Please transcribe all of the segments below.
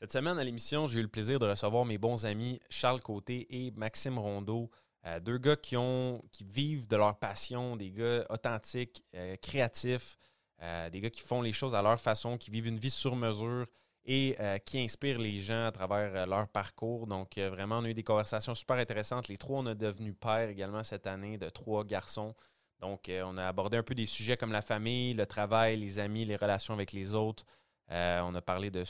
Cette semaine à l'émission, j'ai eu le plaisir de recevoir mes bons amis Charles Côté et Maxime Rondeau, euh, deux gars qui, ont, qui vivent de leur passion, des gars authentiques, euh, créatifs, euh, des gars qui font les choses à leur façon, qui vivent une vie sur mesure et qui inspirent les gens à travers leur parcours. Donc, vraiment, on a eu des conversations super intéressantes. Les trois, on a devenu père également cette année de trois garçons. Donc, on a abordé un peu des sujets comme la famille, le travail, les amis, les relations avec les autres. On a parlé de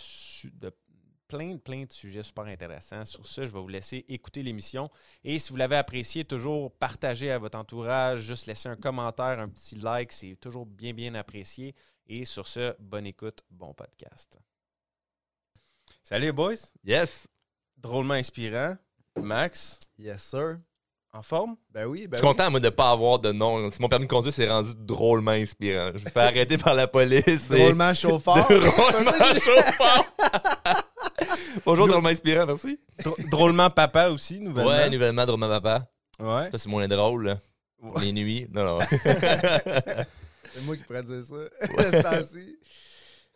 plein, plein de sujets super intéressants. Sur ça, je vais vous laisser écouter l'émission. Et si vous l'avez apprécié, toujours partagez à votre entourage, juste laisser un commentaire, un petit like, c'est toujours bien, bien apprécié. Et sur ce, bonne écoute, bon podcast. Salut, boys. Yes. Drôlement inspirant. Max, Yes, sir. en forme? Ben oui, ben Je suis content, moi, de ne pas avoir de nom. Si mon permis de conduire s'est rendu drôlement inspirant. Je me fais arrêter par la police. oui. et- Drôlement chauffeur. Drôlement chauffeur. Bonjour, drôlement inspirant, merci. Dr- drôlement papa aussi, nouvellement. Ouais, nouvellement, drôlement papa. Ouais. Ça, c'est moins drôle. là. Ouais. Les nuits. Non, non. C'est moi qui pourrais dire ça. Ce temps-ci.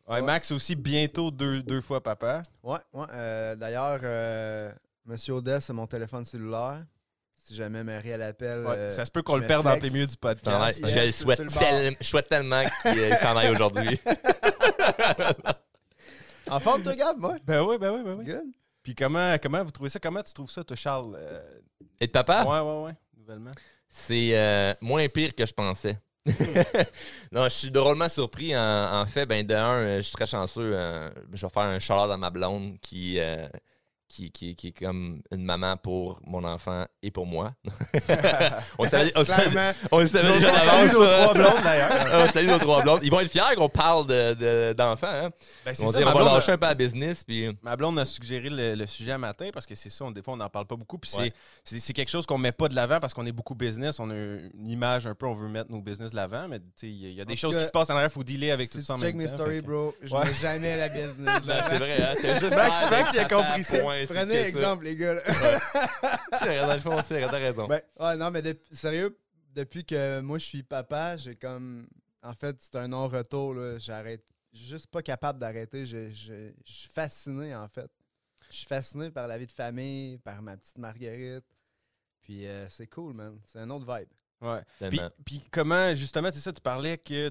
Ouais, Max aussi bientôt deux, deux fois papa. Ouais, ouais. euh, D'ailleurs, euh, Monsieur Odess, c'est mon téléphone cellulaire. Si jamais Marie elle appelle. Ouais, euh, ça se peut qu'on je le perde en flex. plein milieu du podcast. yes, je, le c'est souhaite le tellement, je souhaite tellement qu'il euh, s'en aille aujourd'hui. En forme, toi, Gab? Moi? Ben oui, ben oui, ben oui. Good. Puis comment, comment vous trouvez ça? Comment tu trouves ça, toi, Charles? Euh, Et de papa? Ouais, ouais, ouais, nouvellement. C'est euh, moins pire que je pensais. non, je suis drôlement surpris. En, en fait, ben de un, euh, je suis très chanceux. euh, je vais faire un chaleur dans ma blonde qui, euh, qui, qui, qui est comme une maman pour mon enfant et pour moi. on savait, on savait, on savait déjà Salut d'avance. nos trois blondes, d'ailleurs. on salue nos trois blondes. Ils vont être fiers qu'on parle de- de- d'enfants. hein. Ben, on va blonde, lâcher a, un peu la business. Puis... ma blonde a suggéré le, le sujet à matin parce que c'est ça, on, des fois, on n'en parle pas beaucoup. Puis c'est- Ouais. c'est c'est quelque chose qu'on met pas de l'avant parce qu'on est beaucoup business. On a une image un peu, on veut mettre nos business de l'avant. Mais tu sais, il y a- il y, a des En choses qui se passent en arrière, il faut dealer avec Si tout ça check mes stories, bro, je mets jamais la business. C'est vrai, Max, de il a compris ça. Prenez que ça. exemple, les gars. le fond, c'est vrai, t'as raison. Ben, ouais, non, mais sérieux, depuis que moi je suis papa, j'ai comme. En fait, c'est un non-retour. là. J'arrête. Je suis juste pas capable d'arrêter. Je, je- je suis fasciné, en fait. Je suis fasciné par la vie de famille, par ma petite Marguerite. Puis euh, c'est cool, man. C'est un autre vibe. Ouais. Puis, puis comment, justement, tu sais ça, tu parlais que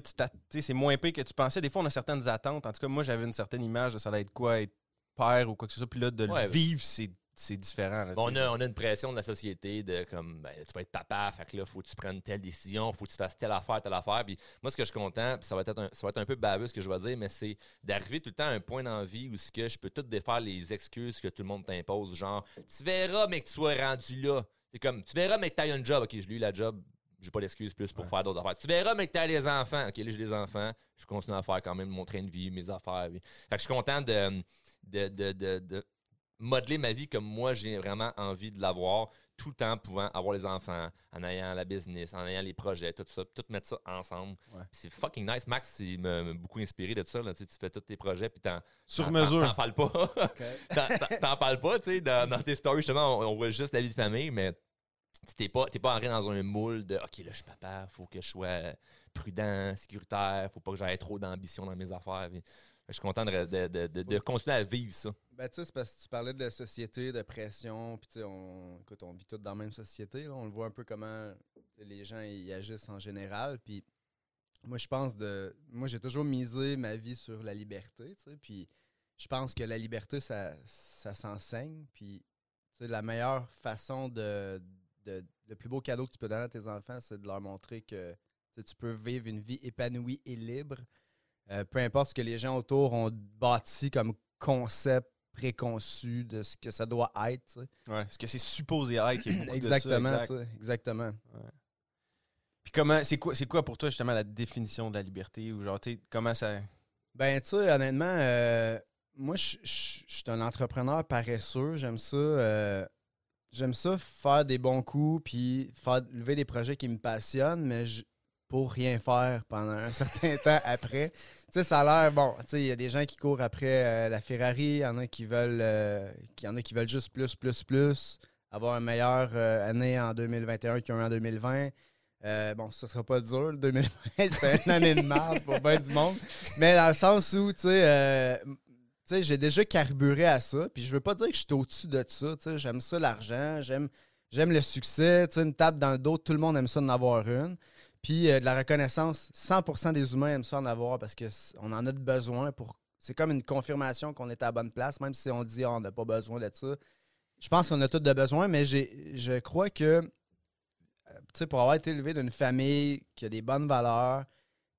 tu c'est moins pire que tu pensais. Des fois, on a certaines attentes. En tout cas, moi, j'avais une certaine image de ça allait être quoi, être père ou quoi que ce soit. Puis là, de Ouais. le vivre, c'est c'est différent. là, on, a, on a une pression de la société de comme ben, tu vas être papa, fait que là, faut que tu prennes telle décision, faut que tu fasses telle affaire, telle affaire. Puis moi, ce que je suis content, puis ça va être un, ça va être un peu baveux ce que je vais dire, mais c'est d'arriver tout le temps à un point dans la vie où ce que je peux tout défaire les excuses que tout le monde t'impose. Genre, tu verras, mais que tu sois rendu là. C'est comme, tu verras, mais que tu un job. Ok, j'ai eu la job, j'ai pas d'excuses plus pour Ouais. faire d'autres affaires. Tu verras, mais que tu les enfants. Ok, là, j'ai des enfants, je continue à faire quand même mon train de vie, mes affaires. puis- Fait que je suis content de, de, de, de, de modeler ma vie comme moi j'ai vraiment envie de l'avoir, tout en pouvant avoir les enfants, en ayant la business, en ayant les projets, tout ça, tout mettre ça ensemble. Ouais. C'est fucking nice. Max, il m'a beaucoup inspiré de ça. Là. Tu, sais, tu fais tous tes projets, puis t'en, Sur mesure. T'en, parles pas. T'en- t'en- parles pas, tu sais. Dans, dans tes stories, justement, on, on voit juste la vie de famille, mais tu t'es pas, pas entré dans un moule de OK, là, je suis papa, faut que je sois prudent, sécuritaire, faut pas que j'aie trop d'ambition dans mes affaires. Puis, je suis content de, de- de- continuer à vivre ça. Ben, tu sais, c'est parce que tu parlais de la société, de pression, puis tu sais, on, écoute, on vit tous dans la même société, là. on le voit un peu comment les gens y agissent en général, puis moi, je pense de... Moi, j'ai toujours misé ma vie sur la liberté, tu sais, puis je pense que la liberté, ça, ça s'enseigne, puis tu sais, la meilleure façon de, de... Le plus beau cadeau que tu peux donner à tes enfants, c'est de leur montrer que tu peux vivre une vie épanouie et libre, euh, peu importe ce que les gens autour ont bâti comme concept préconçu de ce que ça doit être. Ouais, ce que c'est supposé être. il y a beaucoup de ça, Exactement, exact. exactement. Puis comment, c'est quoi, c'est quoi pour toi justement la définition de la liberté? Ou genre, tu comment ça. Ben, tu sais, honnêtement, euh, moi, je suis un entrepreneur paresseux. J'aime ça. euh, J'aime ça faire des bons coups puis faire lever des projets qui me passionnent, mais je- pour rien faire pendant un certain temps après. Tu sais, ça a l'air bon. Tu sais, il y a des gens qui courent après euh, la Ferrari, il y en a qui veulent, euh, en a qui veulent juste plus, plus, plus, avoir une meilleure euh, année en 2021 qu'un en 2020. Euh, bon, ça sera pas dur, le 2020, c'est une année de merde pour bien du monde. Mais dans le sens où, tu sais, j'ai déjà carburé à ça. Puis je veux pas dire que je suis au-dessus de ça. J'aime ça, l'argent. J'aime, j'aime le succès. Tu sais, une table dans le dos, tout le monde aime ça d'en avoir une. Puis euh, de la reconnaissance, 100% des humains aiment ça en avoir parce qu'on en a de besoin pour. C'est comme une confirmation qu'on est à la bonne place, même si on dit Ah, on n'a pas besoin de ça. Je pense qu'on a tous de besoin, mais je crois que, euh, pour avoir été élevé d'une famille qui a des bonnes valeurs,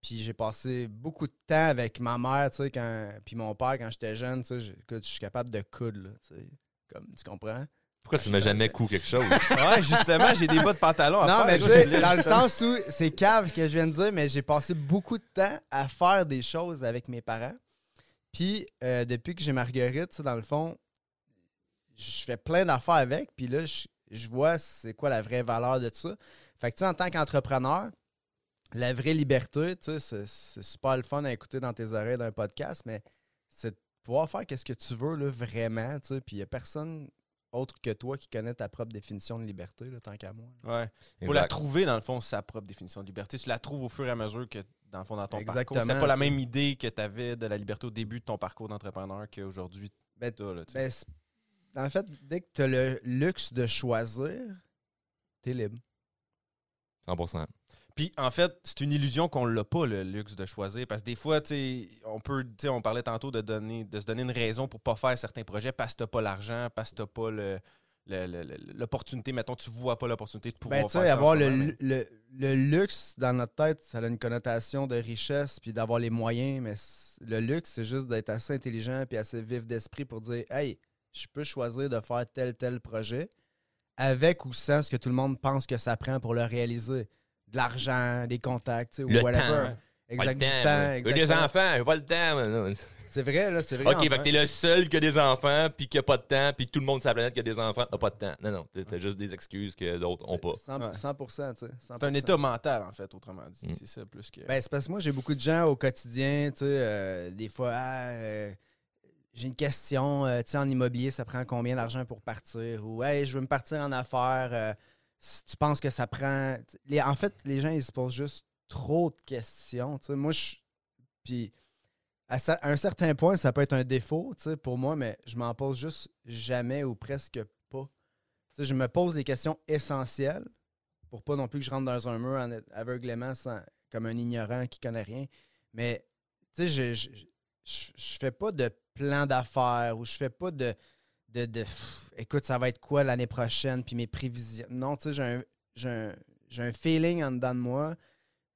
puis j'ai passé beaucoup de temps avec ma mère, tu sais, quand, puis mon père quand j'étais jeune, tu sais, je, je suis capable de coudre, comme, tu comprends? Pourquoi tu m'as jamais coup quelque chose? Ouais, justement, j'ai des bas de pantalon à Non, faire, mais tu sais, dans le sens où c'est cave que je viens de dire, mais j'ai passé beaucoup de temps à faire des choses avec mes parents. Puis, euh, depuis que j'ai Marguerite, tu sais, dans le fond, je fais plein d'affaires avec. Puis là, je, je vois c'est quoi la vraie valeur de ça. Fait que, tu sais, en tant qu'entrepreneur, la vraie liberté, tu sais, c'est- c'est super le fun à écouter dans tes oreilles d'un podcast, mais c'est de pouvoir faire qu'est-ce que tu veux, là, vraiment, tu sais. Puis, il n'y a personne autre que toi qui connaît ta propre définition de liberté, là, tant qu'à moi. Ouais. Faut la trouver, dans le fond, sa propre définition de liberté. Tu la trouves au fur et à mesure que, dans le fond, dans ton Exactement, parcours. C'était pas la même idée que tu avais de la liberté au début de ton parcours d'entrepreneur qu'aujourd'hui, Ben, t'as, là, tu sais. Ben, en fait, dès que tu as le luxe de choisir, tu es libre. 100%. Puis, en fait, c'est une illusion qu'on l'a pas, le luxe de choisir. Parce que des fois, tu on peut, tu sais, on parlait tantôt de, donner, de se donner une raison pour pas faire certains projets parce que t'as pas l'argent, parce que t'as pas le- l'opportunité. Mettons, tu vois pas l'opportunité de pouvoir Ben, tu faire ça avoir le, le, le luxe dans notre tête, ça a une connotation de richesse puis d'avoir les moyens, mais le luxe, c'est juste d'être assez intelligent puis assez vif d'esprit pour dire Hey, je peux choisir de faire tel, tel projet avec ou sans ce que tout le monde pense que ça prend pour le réaliser. De l'argent, des contacts, tu sais, ou Le whatever. temps. Pas le temps. J'ai des exactement. enfants, j'ai pas le temps. C'est vrai, là, c'est vrai. Ok, fait que t'es le seul qui a des enfants, puis qui a pas de temps, puis tout le monde sur la planète qui a des enfants a pas de temps. Non, non, t'as juste des excuses que d'autres ont pas. 100%, Ouais. 100%, tu sais. C'est un 100%. état mental, en fait, autrement dit. Mm. C'est ça, plus que. Ben, c'est parce que moi, j'ai beaucoup de gens au quotidien, tu sais, euh, des fois, ah, euh, j'ai une question, euh, tu sais, en immobilier, ça prend combien d'argent pour partir? Ou, hey, je veux me partir en affaires, euh, si tu penses que ça prend. Les- en fait, les gens, ils se posent juste trop de questions. Moi, je. Puis, à, un certain point, ça peut être un défaut, pour moi, mais je m'en pose juste jamais ou presque pas. Tu sais, je me pose des questions essentielles pour pas non plus que je rentre dans un mur en aveuglément sans- comme un ignorant qui connaît rien. Mais tu sais, je, je, je, je fais pas de plan d'affaires ou je fais pas de, de, de, écoute, ça va être quoi l'année prochaine, puis mes prévisions. Non, tu sais, j'ai un, un, un feeling en dedans de moi.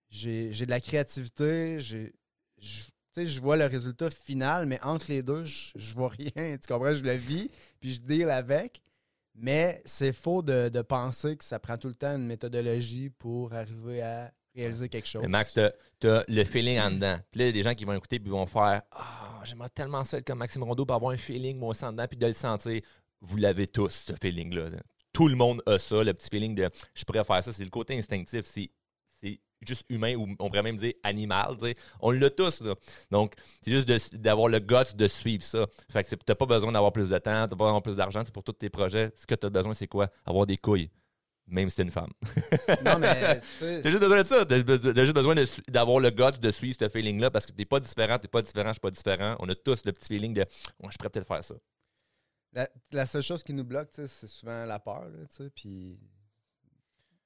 J'ai de la créativité. J'ai, je- tu sais, je vois le résultat final, mais entre les deux, je, je vois rien. Tu comprends? Je le vis, puis je deal avec. Mais c'est faux de, de penser que ça prend tout le temps une méthodologie pour arriver à réaliser quelque chose. Mais Max, t'as as le feeling en dedans. Puis là, il y a des gens qui vont écouter puis vont faire Ah, j'aimerais tellement ça être comme Maxime Rondeau pour avoir un feeling, moi aussi, en dedans, puis de le sentir. Vous l'avez tous, ce feeling-là. Tout le monde a ça, le petit feeling de je pourrais faire ça. C'est le côté instinctif. C'est juste humain ou on pourrait même dire animal. tu. On l'a tous. Là. Donc, c'est juste d'avoir le guts de suivre ça. Fait que c'est- t'as pas besoin d'avoir plus de temps, t'as pas besoin d'avoir plus d'argent. C'est pour tous tes projets. Ce que tu as besoin, c'est quoi? Avoir des couilles. Même si t'es une femme. Non, mais T'as juste besoin de ça. T'as juste besoin d'avoir le guts de suivre ce feeling-là parce que t'es pas différent, t'es pas différent, je suis pas différent. On a tous le petit feeling de Ouais, je pourrais peut-être faire ça. La, la seule chose qui nous bloque, tu sais, c'est souvent la peur. là, tu sais, Puis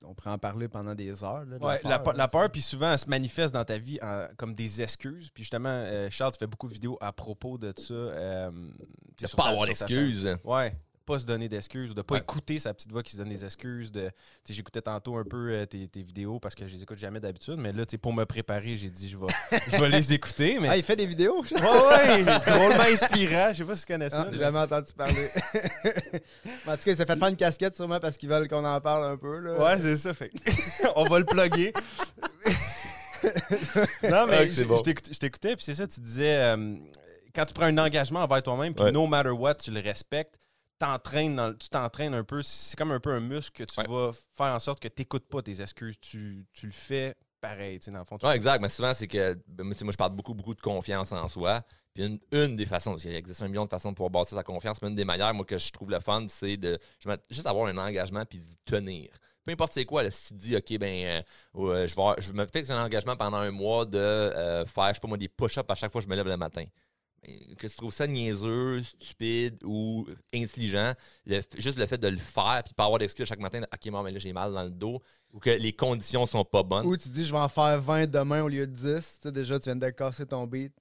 on pourrait en parler pendant des heures. là, de Ouais, la, peur, là, la tu sais. peur, puis souvent, elle se manifeste dans ta vie en- comme des excuses. Puis justement, euh, Charles, tu fais beaucoup de vidéos à propos de ça. euh, De pas ta- avoir d'excuses. Ouais, pas se donner d'excuses, ou de pas Ouais. écouter sa petite voix qui se donne des excuses. De, J'écoutais tantôt un peu euh, tes, tes vidéos parce que je les écoute jamais d'habitude, mais là, pour me préparer, j'ai dit je vais, je vais les écouter. Mais... Ah, il fait des vidéos? Ouais, ouais, drôlement inspirant. Je sais pas si tu connais ça. Ah, j'ai jamais entendu parler. En tout cas, il s'est fait faire une casquette sûrement parce qu'ils veulent qu'on en parle un peu. Là. Ouais, c'est ça. Fait. On va le plugger. non, mais Ok, je bon. je t'écoutais, puis c'est ça, tu disais, euh, quand tu prends un engagement envers toi-même, puis Ouais. no matter what, tu le respectes, t'entraînes dans tu t'entraînes un peu, c'est comme un peu un muscle que tu Ouais. vas faire en sorte que tu n'écoutes pas tes excuses, tu, tu le fais pareil, tu sais, dans le fond. tu- Ouais, exact. Mais souvent, c'est que ben, moi, je parle beaucoup, beaucoup de confiance en soi. Puis une, une des façons, il existe un million de façons de pouvoir bâtir sa confiance, mais une des manières, moi, que je trouve le fun, c'est de juste avoir un engagement puis d'y tenir. Peu importe c'est quoi, là, si tu dis, OK, ben, euh, je, vais, je me fixe un engagement pendant un mois de euh, faire, je sais pas moi, des push-ups à chaque fois que je me lève le matin. Que tu trouves ça niaiseux, stupide ou intelligent, juste le fait de le faire puis pas avoir d'excuse chaque matin, ok, mais là j'ai mal dans le dos ou que les conditions sont pas bonnes. Ou tu dis, je vais en faire 20 demain au lieu de 10. Tu sais, déjà, tu viens de casser ton beat.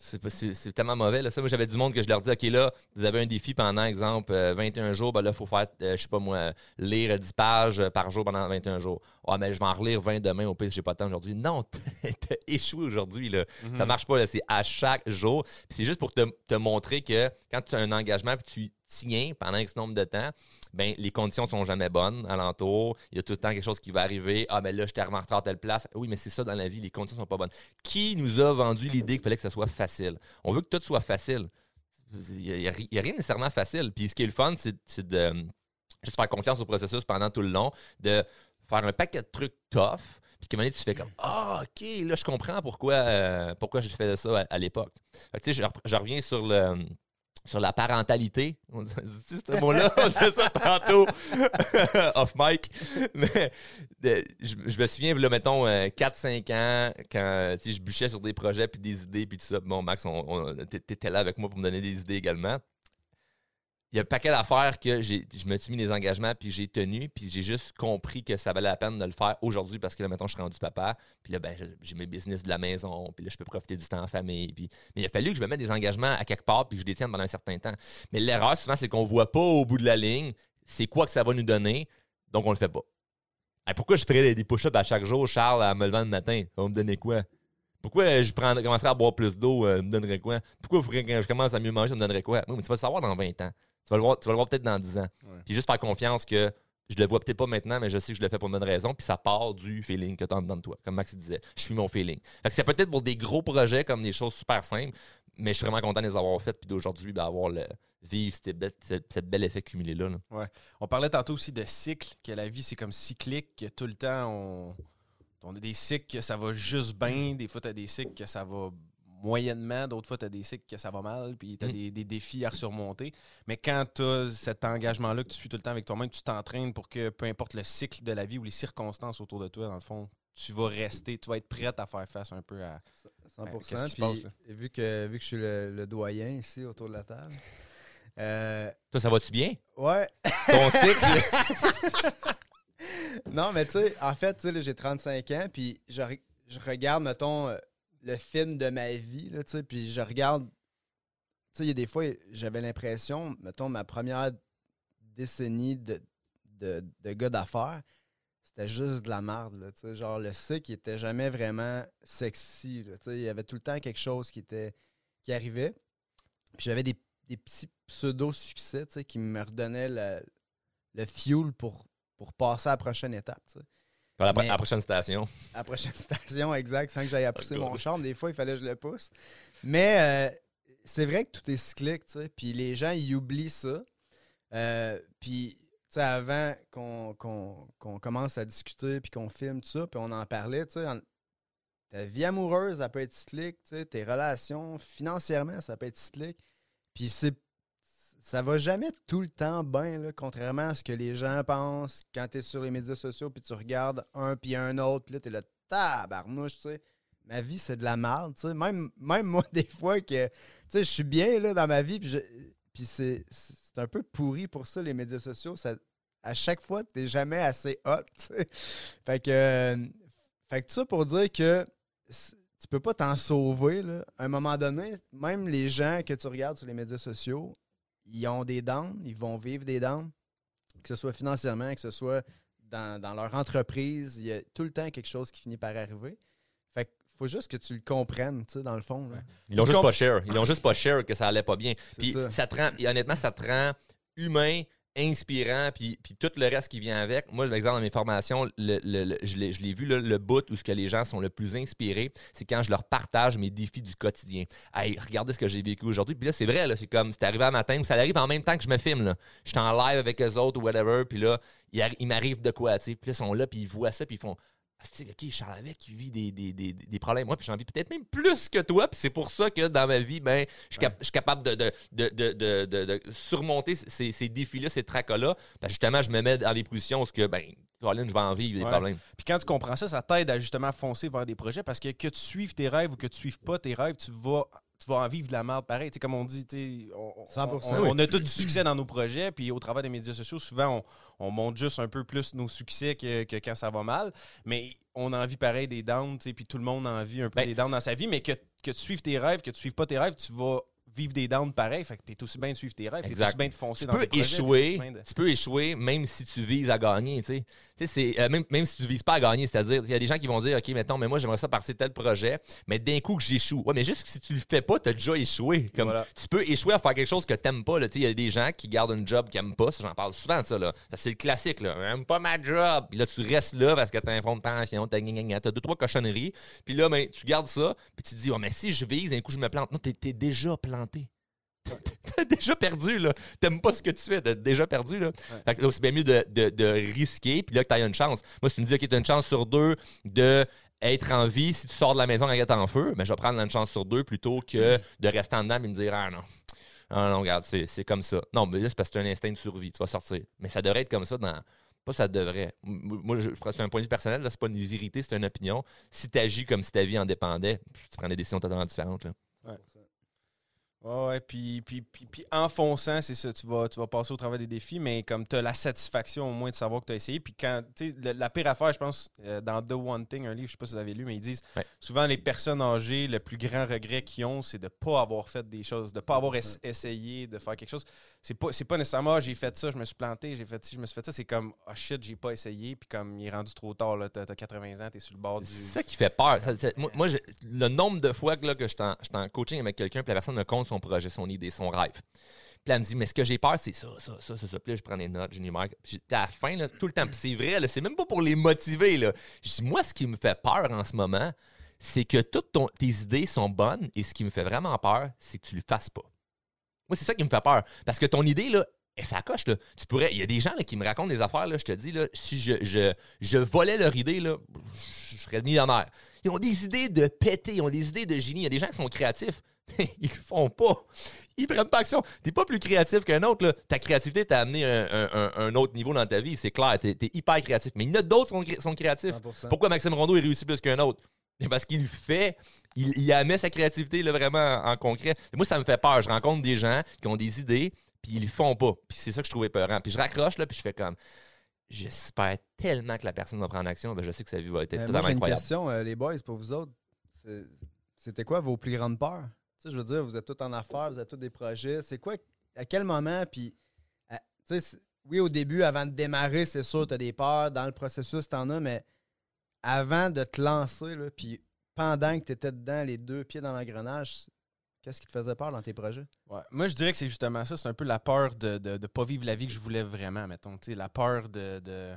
C'est tellement mauvais. Là. Ça, moi, j'avais du monde que je leur dis, OK, là, vous avez un défi pendant, exemple, euh, 21 jours. Ben là, il faut faire, euh, je sais pas moi, lire 10 pages euh, par jour pendant 21 jours. Ah, mais je vais en relire 20 demain. Au pire, j'ai pas le temps aujourd'hui. Non, t'as échoué aujourd'hui. là. Mhm. Ça marche pas. là. C'est à chaque jour. C'est juste pour te, te montrer que quand tu as un engagement puis tu tiens pendant X nombre de temps, ben les conditions sont jamais bonnes alentour. Il y a tout le temps quelque chose qui va arriver. Ah, ben là, je t'ai retard à telle place. Oui, mais c'est ça dans la vie. Les conditions sont pas bonnes. Qui nous a vendu l'idée qu'il fallait que ça soit facile? On veut que tout soit facile. Il n'y a, rien nécessairement facile. Puis ce qui est le fun, c'est de juste faire confiance au processus pendant tout le long, de faire un paquet de trucs tough. Puis qu'à un moment donné, tu fais comme Ah, OK, là, je comprends pourquoi, euh, pourquoi je faisais ça à, l'époque. Tu sais, je reviens sur le. Sur la parentalité. On ce mot-là, on disait ça tantôt off mic. Mais je, me souviens, là, mettons, euh, 4-5 ans, quand je bûchais sur des projets puis des idées puis tout ça. Bon, Max, t'étais là avec moi pour me donner des idées également. Il y a un paquet d'affaires que j'ai, je me suis mis des engagements puis j'ai tenu puis j'ai juste compris que ça valait la peine de le faire aujourd'hui parce que là, mettons, je suis rendu papa puis là, ben, j'ai mes business de la maison puis là, je peux profiter du temps en famille puis... Mais il a fallu que je me mette des engagements à quelque part puis que je les tienne pendant un certain temps. Mais l'erreur, souvent, c'est qu'on voit pas au bout de la ligne c'est quoi que ça va nous donner, donc on le fait pas. Pourquoi je ferais des, push-ups à chaque jour, Charles, à me levant le matin? Ça va me donner quoi? Pourquoi je prendrais- commencerais à boire plus d'eau, euh, me donnerait quoi? Pourquoi que je commence à mieux manger, ça me donnerait quoi? Oui, mais tu vas le savoir dans 20 ans. Tu vas le voir, tu vas le voir peut-être dans 10 ans. Ouais. Puis juste faire confiance que je le vois peut-être pas maintenant, mais je sais que je le fais pour une bonne raison. Puis ça part du feeling que tu as dedans de toi. Comme Max disait, je suis mon feeling. Fait que c'est peut-être pour des gros projets comme des choses super simples, mais je suis vraiment content de les avoir faites. Puis d'aujourd'hui, ben, avoir le vivre cette belle, cette, cette bel effet cumulé-là. là. On parlait tantôt aussi de cycle, que la vie, c'est comme cyclique, que tout le temps, on, on a des cycles que ça va juste bien, des fois, tu as des cycles que ça va moyennement, d'autres fois, tu as des cycles que ça va mal, puis tu as Mm. des, des défis à surmonter. Mais quand tu as cet engagement-là que tu suis tout le temps avec toi-même, tu t'entraînes pour que peu importe le cycle de la vie ou les circonstances autour de toi, dans le fond, tu vas rester, tu vas être prête à faire face un peu à. 100%. Ouais, qu'est-ce qui se puis, passe, vu, que, vu que je suis le, le doyen ici autour de la table. euh, Toi, ça va-tu bien? ouais. Ton cycle? non, mais tu sais, en fait, tu sais, là, j'ai 35 ans, puis je, je regarde, mettons, euh, le film de ma vie, là, tu sais, puis je regarde. Tu sais, il y a des fois, j'avais l'impression, mettons, ma première décennie de, de, gars d'affaires, c'était juste de la merde, là, tu sais. Genre, le cycle, il était jamais vraiment sexy, tu sais. Il y avait tout le temps quelque chose qui était qui arrivait. Puis j'avais des, des petits pseudo-succès, tu sais, qui me redonnaient le, le fuel pour, pour passer à la prochaine étape. À la, pro- Mais- à la prochaine station. À la prochaine station, exact, sans que j'aille à pousser mon charme. Des fois, il fallait que je le pousse. Mais euh, c'est vrai que tout est cyclique, tu sais. Puis les gens, ils oublient ça. Euh, puis, tu sais, avant qu'on commence à discuter, puis qu'on filme tout ça, puis on en parlait, tu sais, ta vie amoureuse, ça peut être cyclique, tu sais, tes relations, financièrement, ça peut être cyclique. Puis c'est ça va jamais tout le temps bien, contrairement à ce que les gens pensent quand tu es sur les médias sociaux, puis tu regardes un puis un autre, puis là, tu es là, tabarnouche, tu sais. Ma vie, c'est de la merde, tu sais. Même, même moi, des fois, que, tu sais, je suis bien, là, dans ma vie, puis puis c'est un peu pourri pour ça, les médias sociaux. Ça, à chaque fois, tu jamais assez hot, tu sais. Fait que, fait que ça pour dire que tu peux pas t'en sauver, là. À un moment donné, même les gens que tu regardes sur les médias sociaux, ils ont des downs, ils vont vivre des downs, que ce soit financièrement, que ce soit dans, dans leur entreprise, il y a tout le temps quelque chose qui finit par arriver. Fait qu'il faut juste que tu le comprennes, tu sais, dans le fond. là. Ils l'ont juste pas share. Ils l'ont juste pas share que ça allait pas bien. Puis ça. ça. te rend, honnêtement, ça te rend humain, inspirant, puis, tout le reste qui vient avec. Moi, par exemple, dans mes formations, je l'ai vu, là, le bout où ce que les gens sont le plus inspirés, c'est quand je leur partage mes défis du quotidien. Hey, regardez ce que j'ai vécu aujourd'hui. Puis là, c'est vrai, c'est comme, c'est arrivé un matin, ça arrive en même temps que je me filme. Là. Je suis en live avec eux autres ou whatever, puis là, il, il m'arrive de quoi, tu sais. Puis là, ils sont là, puis ils voient ça, puis ils font... Ah, c'est OK, Charles avec, il vit des, des, des, des problèmes. Moi, puis j'en vis peut-être même plus que toi. Puis c'est pour ça que dans ma vie, ben, je suis, cap- capable de, de, de, de, surmonter ces, ces défis-là, ces tracas-là. Que justement, je me mets dans des positions où, que, ben, Colin, je vais en vivre des Ouais. problèmes. Puis quand tu comprends ça, ça t'aide à justement foncer vers des projets parce que que tu suives tes rêves ou que tu suives pas tes rêves, tu vas tu vas en vivre de la merde pareil. Tu sais, comme on dit, on, on- 100%. on- on a tout du succès dans nos projets, puis au travers des médias sociaux, souvent, on, on montre juste un peu plus nos succès que, que quand ça va mal. Mais on en vit pareil des downs, puis tout le monde en vit un peu Ben- des downs dans sa vie. Mais que, que tu suives tes rêves, que tu suives pas tes rêves, tu vas vivre des downs pareil. Fait que t'es aussi bien de suivre tes rêves, t'es aussi bien de foncer tu dans peux tes échouer, de- tu peux échouer même si tu vises à gagner, tu sais. Tu sais, c'est, euh, même, même si tu vises pas à gagner, c'est-à-dire, il y a des gens qui vont dire, OK, mettons, mais moi, j'aimerais ça partir de tel projet, mais d'un coup que j'échoue. Ouais, mais juste que si tu le fais pas, t'as déjà échoué. Comme, Voilà. Tu peux échouer à faire quelque chose que t'aimes pas, là. Tu sais, il y a des gens qui gardent un job qu'ils aiment pas, j'en parle souvent de ça, là. C'est le classique, là. J'aime pas ma job. Puis là, tu restes là parce que t'as un fonds de pension, t'as t'as deux, trois cochonneries. Puis là, ben, tu gardes ça, puis tu te dis, ouais, mais si je vise, d'un coup, je me plante. Non, t'es déjà planté. T'as déjà perdu, là. T'aimes pas ce que tu fais, t'as déjà perdu, là. Fait que là, c'est bien mieux de, de- de risquer, puis là, que t'as une chance. Moi, si tu me dis, OK, t'as une chance sur deux de être en vie, si tu sors de la maison quand elle est en feu, mais je vais prendre une chance sur deux plutôt que de rester en dedans et me dire, ah non. Ah non, regarde, c'est c'est comme ça. Non, mais là, c'est parce que c'est un instinct de survie. Tu vas sortir. Mais ça devrait être comme ça dans. Pas ça devrait. Moi, je, c'est un point de vue personnel. là, C'est pas une vérité, c'est une opinion. Si tu agis comme si ta vie en dépendait, tu prends des décisions totalement différentes. là. Ouais, ouais, puis, puis, puis, puis en fonçant, c'est ça, tu vas, tu vas passer au travers des défis, mais comme tu as la satisfaction au moins de savoir que tu as essayé. Puis quand, tu sais, la pire affaire, je pense, euh, dans The One Thing, un livre, je sais pas si vous avez lu, mais ils disent Ouais. souvent les personnes âgées, le plus grand regret qu'ils ont, c'est de ne pas avoir fait des choses, de ne pas avoir es- essayé de faire quelque chose. C'est pas, c'est pas nécessairement, Ah, j'ai fait ça, je me suis planté, j'ai fait ci, je me suis fait ça. C'est comme, ah shit, j'ai pas essayé, puis comme il est rendu trop tard, là, t'as as 80 ans, t'es sur le bord du. C'est ça qui fait peur. Ça- moi, le nombre de fois que, là, que je suis en, je suis en coaching avec quelqu'un, puis la personne me compte son projet, son idée, son rêve. Puis elle me dit, mais ce que j'ai peur, c'est ça, ça, ça, ça, ça. Puis là, je prends des notes, je numère. Puis à la fin, tout le temps, c'est vrai, c'est même pas pour les motiver. Je dis, moi, ce qui me fait peur en ce moment, c'est que toutes tes idées sont bonnes, et ce qui me fait vraiment peur, c'est que tu le fasses pas. Moi, c'est ça qui me fait peur. Parce que ton idée, là, s'accroche, là. Tu pourrais. Il y a des gens qui me racontent des affaires, je te dis, si je, je, je volais leur idée, là, je serais millionnaire. Ils ont des idées de péter, ils ont des idées de génie. Il y a des gens qui sont créatifs, ils le font pas. Ils prennent pas action. T'es pas plus créatif qu'un autre. Là. Ta créativité t'a amené un, un- autre niveau dans ta vie, c'est clair. T'es es hyper créatif. Mais il y en a d'autres qui sont, cré- sont créatifs. 100%. Pourquoi Maxime Rondeau il réussit plus qu'un autre? Parce qu'il fait, il, il amène sa créativité là, vraiment en, en concret. Et moi, ça me fait peur. Je rencontre des gens qui ont des idées, puis ils le font pas. Puis c'est ça que je trouvais peurant. Puis je raccroche, là, puis je fais comme, j'espère tellement que la personne va prendre action. Ben, je sais que sa vie va être Euh, moi, totalement j'ai une incroyable. question, euh, les boys, pour vous autres. C'était quoi vos plus grandes peurs? Sais, je veux dire, vous êtes tous en affaires, vous avez tous des projets. C'est quoi, à quel moment, puis, tu sais, oui, au début, avant de démarrer, c'est sûr, tu as des peurs. Dans le processus, tu en as, mais avant de te lancer, là, puis pendant que tu étais dedans, les deux pieds dans l'engrenage, qu'est-ce qui te faisait peur dans tes projets? Ouais. Moi, je dirais que c'est justement ça. C'est un peu la peur de ne de, de pas vivre la vie que je voulais vraiment, mettons. Tu sais, la peur de, de,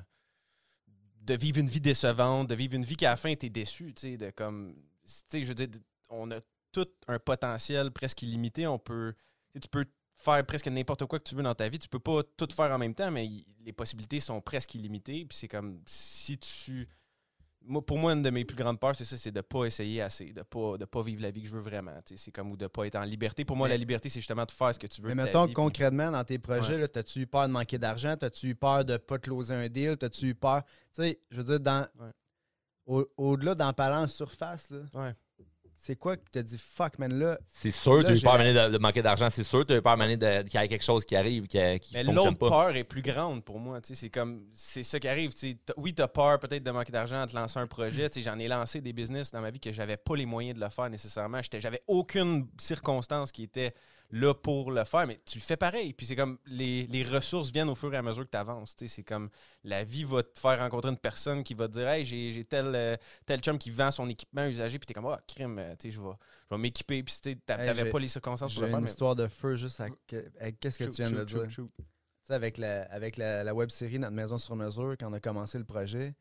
de vivre une vie décevante, de vivre une vie qui, à la fin, t'es déçu. Tu sais, de comme. Tu sais, je veux dire, on a tout un potentiel presque illimité. On peut. tu peux faire presque n'importe quoi que tu veux dans ta vie. Tu peux pas tout faire en même temps, mais les possibilités sont presque illimitées. Puis c'est comme si tu. Moi, pour moi, une de mes plus grandes peurs, c'est ça, c'est de pas essayer assez, de pas, de pas vivre la vie que je veux vraiment. C'est comme ou de pas être en liberté. Pour moi, Mais- la liberté, c'est justement de faire ce que tu veux. Mais mettons, vie, puis- concrètement, dans tes projets, Ouais. t'as-tu eu peur de manquer d'argent? T'as-tu eu peur de pas closer un deal? T'as-tu eu peur? Tu sais, je veux dire, dans, Ouais. au- au-delà d'en parler en surface, là, Ouais. C'est quoi que t'as dit, fuck, man, là, C'est sûr, Là, tu as eu peur Mané, de, de manquer d'argent. C'est sûr, tu as eu peur Mané, de- qu'il y ait quelque chose qui arrive qui, qui Mais fonctionne l'autre peur est plus grande pour moi. tu sais, C'est comme c'est ça qui arrive. tu sais. T'as- Oui, tu as peur peut-être de manquer d'argent à te lancer un projet. tu sais, J'en ai lancé des business dans ma vie que j'avais pas les moyens de le faire nécessairement. J'étais- J'avais aucune circonstance qui était là pour le faire, mais tu le fais pareil. Puis c'est comme les, les ressources viennent au fur et à mesure que tu avances. C'est comme la vie va te faire rencontrer une personne qui va te dire Hey, j'ai tel, euh, tel chum qui vend son équipement usagé, puis tu es comme Ah, crime, euh, je vais, je vais m'équiper. Puis Hey, t'avais j'ai- pas les circonstances pour le faire. une mais- histoire de feu juste à- avec qu'est-ce que Shoot, tu viens de dire? shoot, avec la, avec la, la web série Notre Maison sur mesure, quand on a commencé le projet,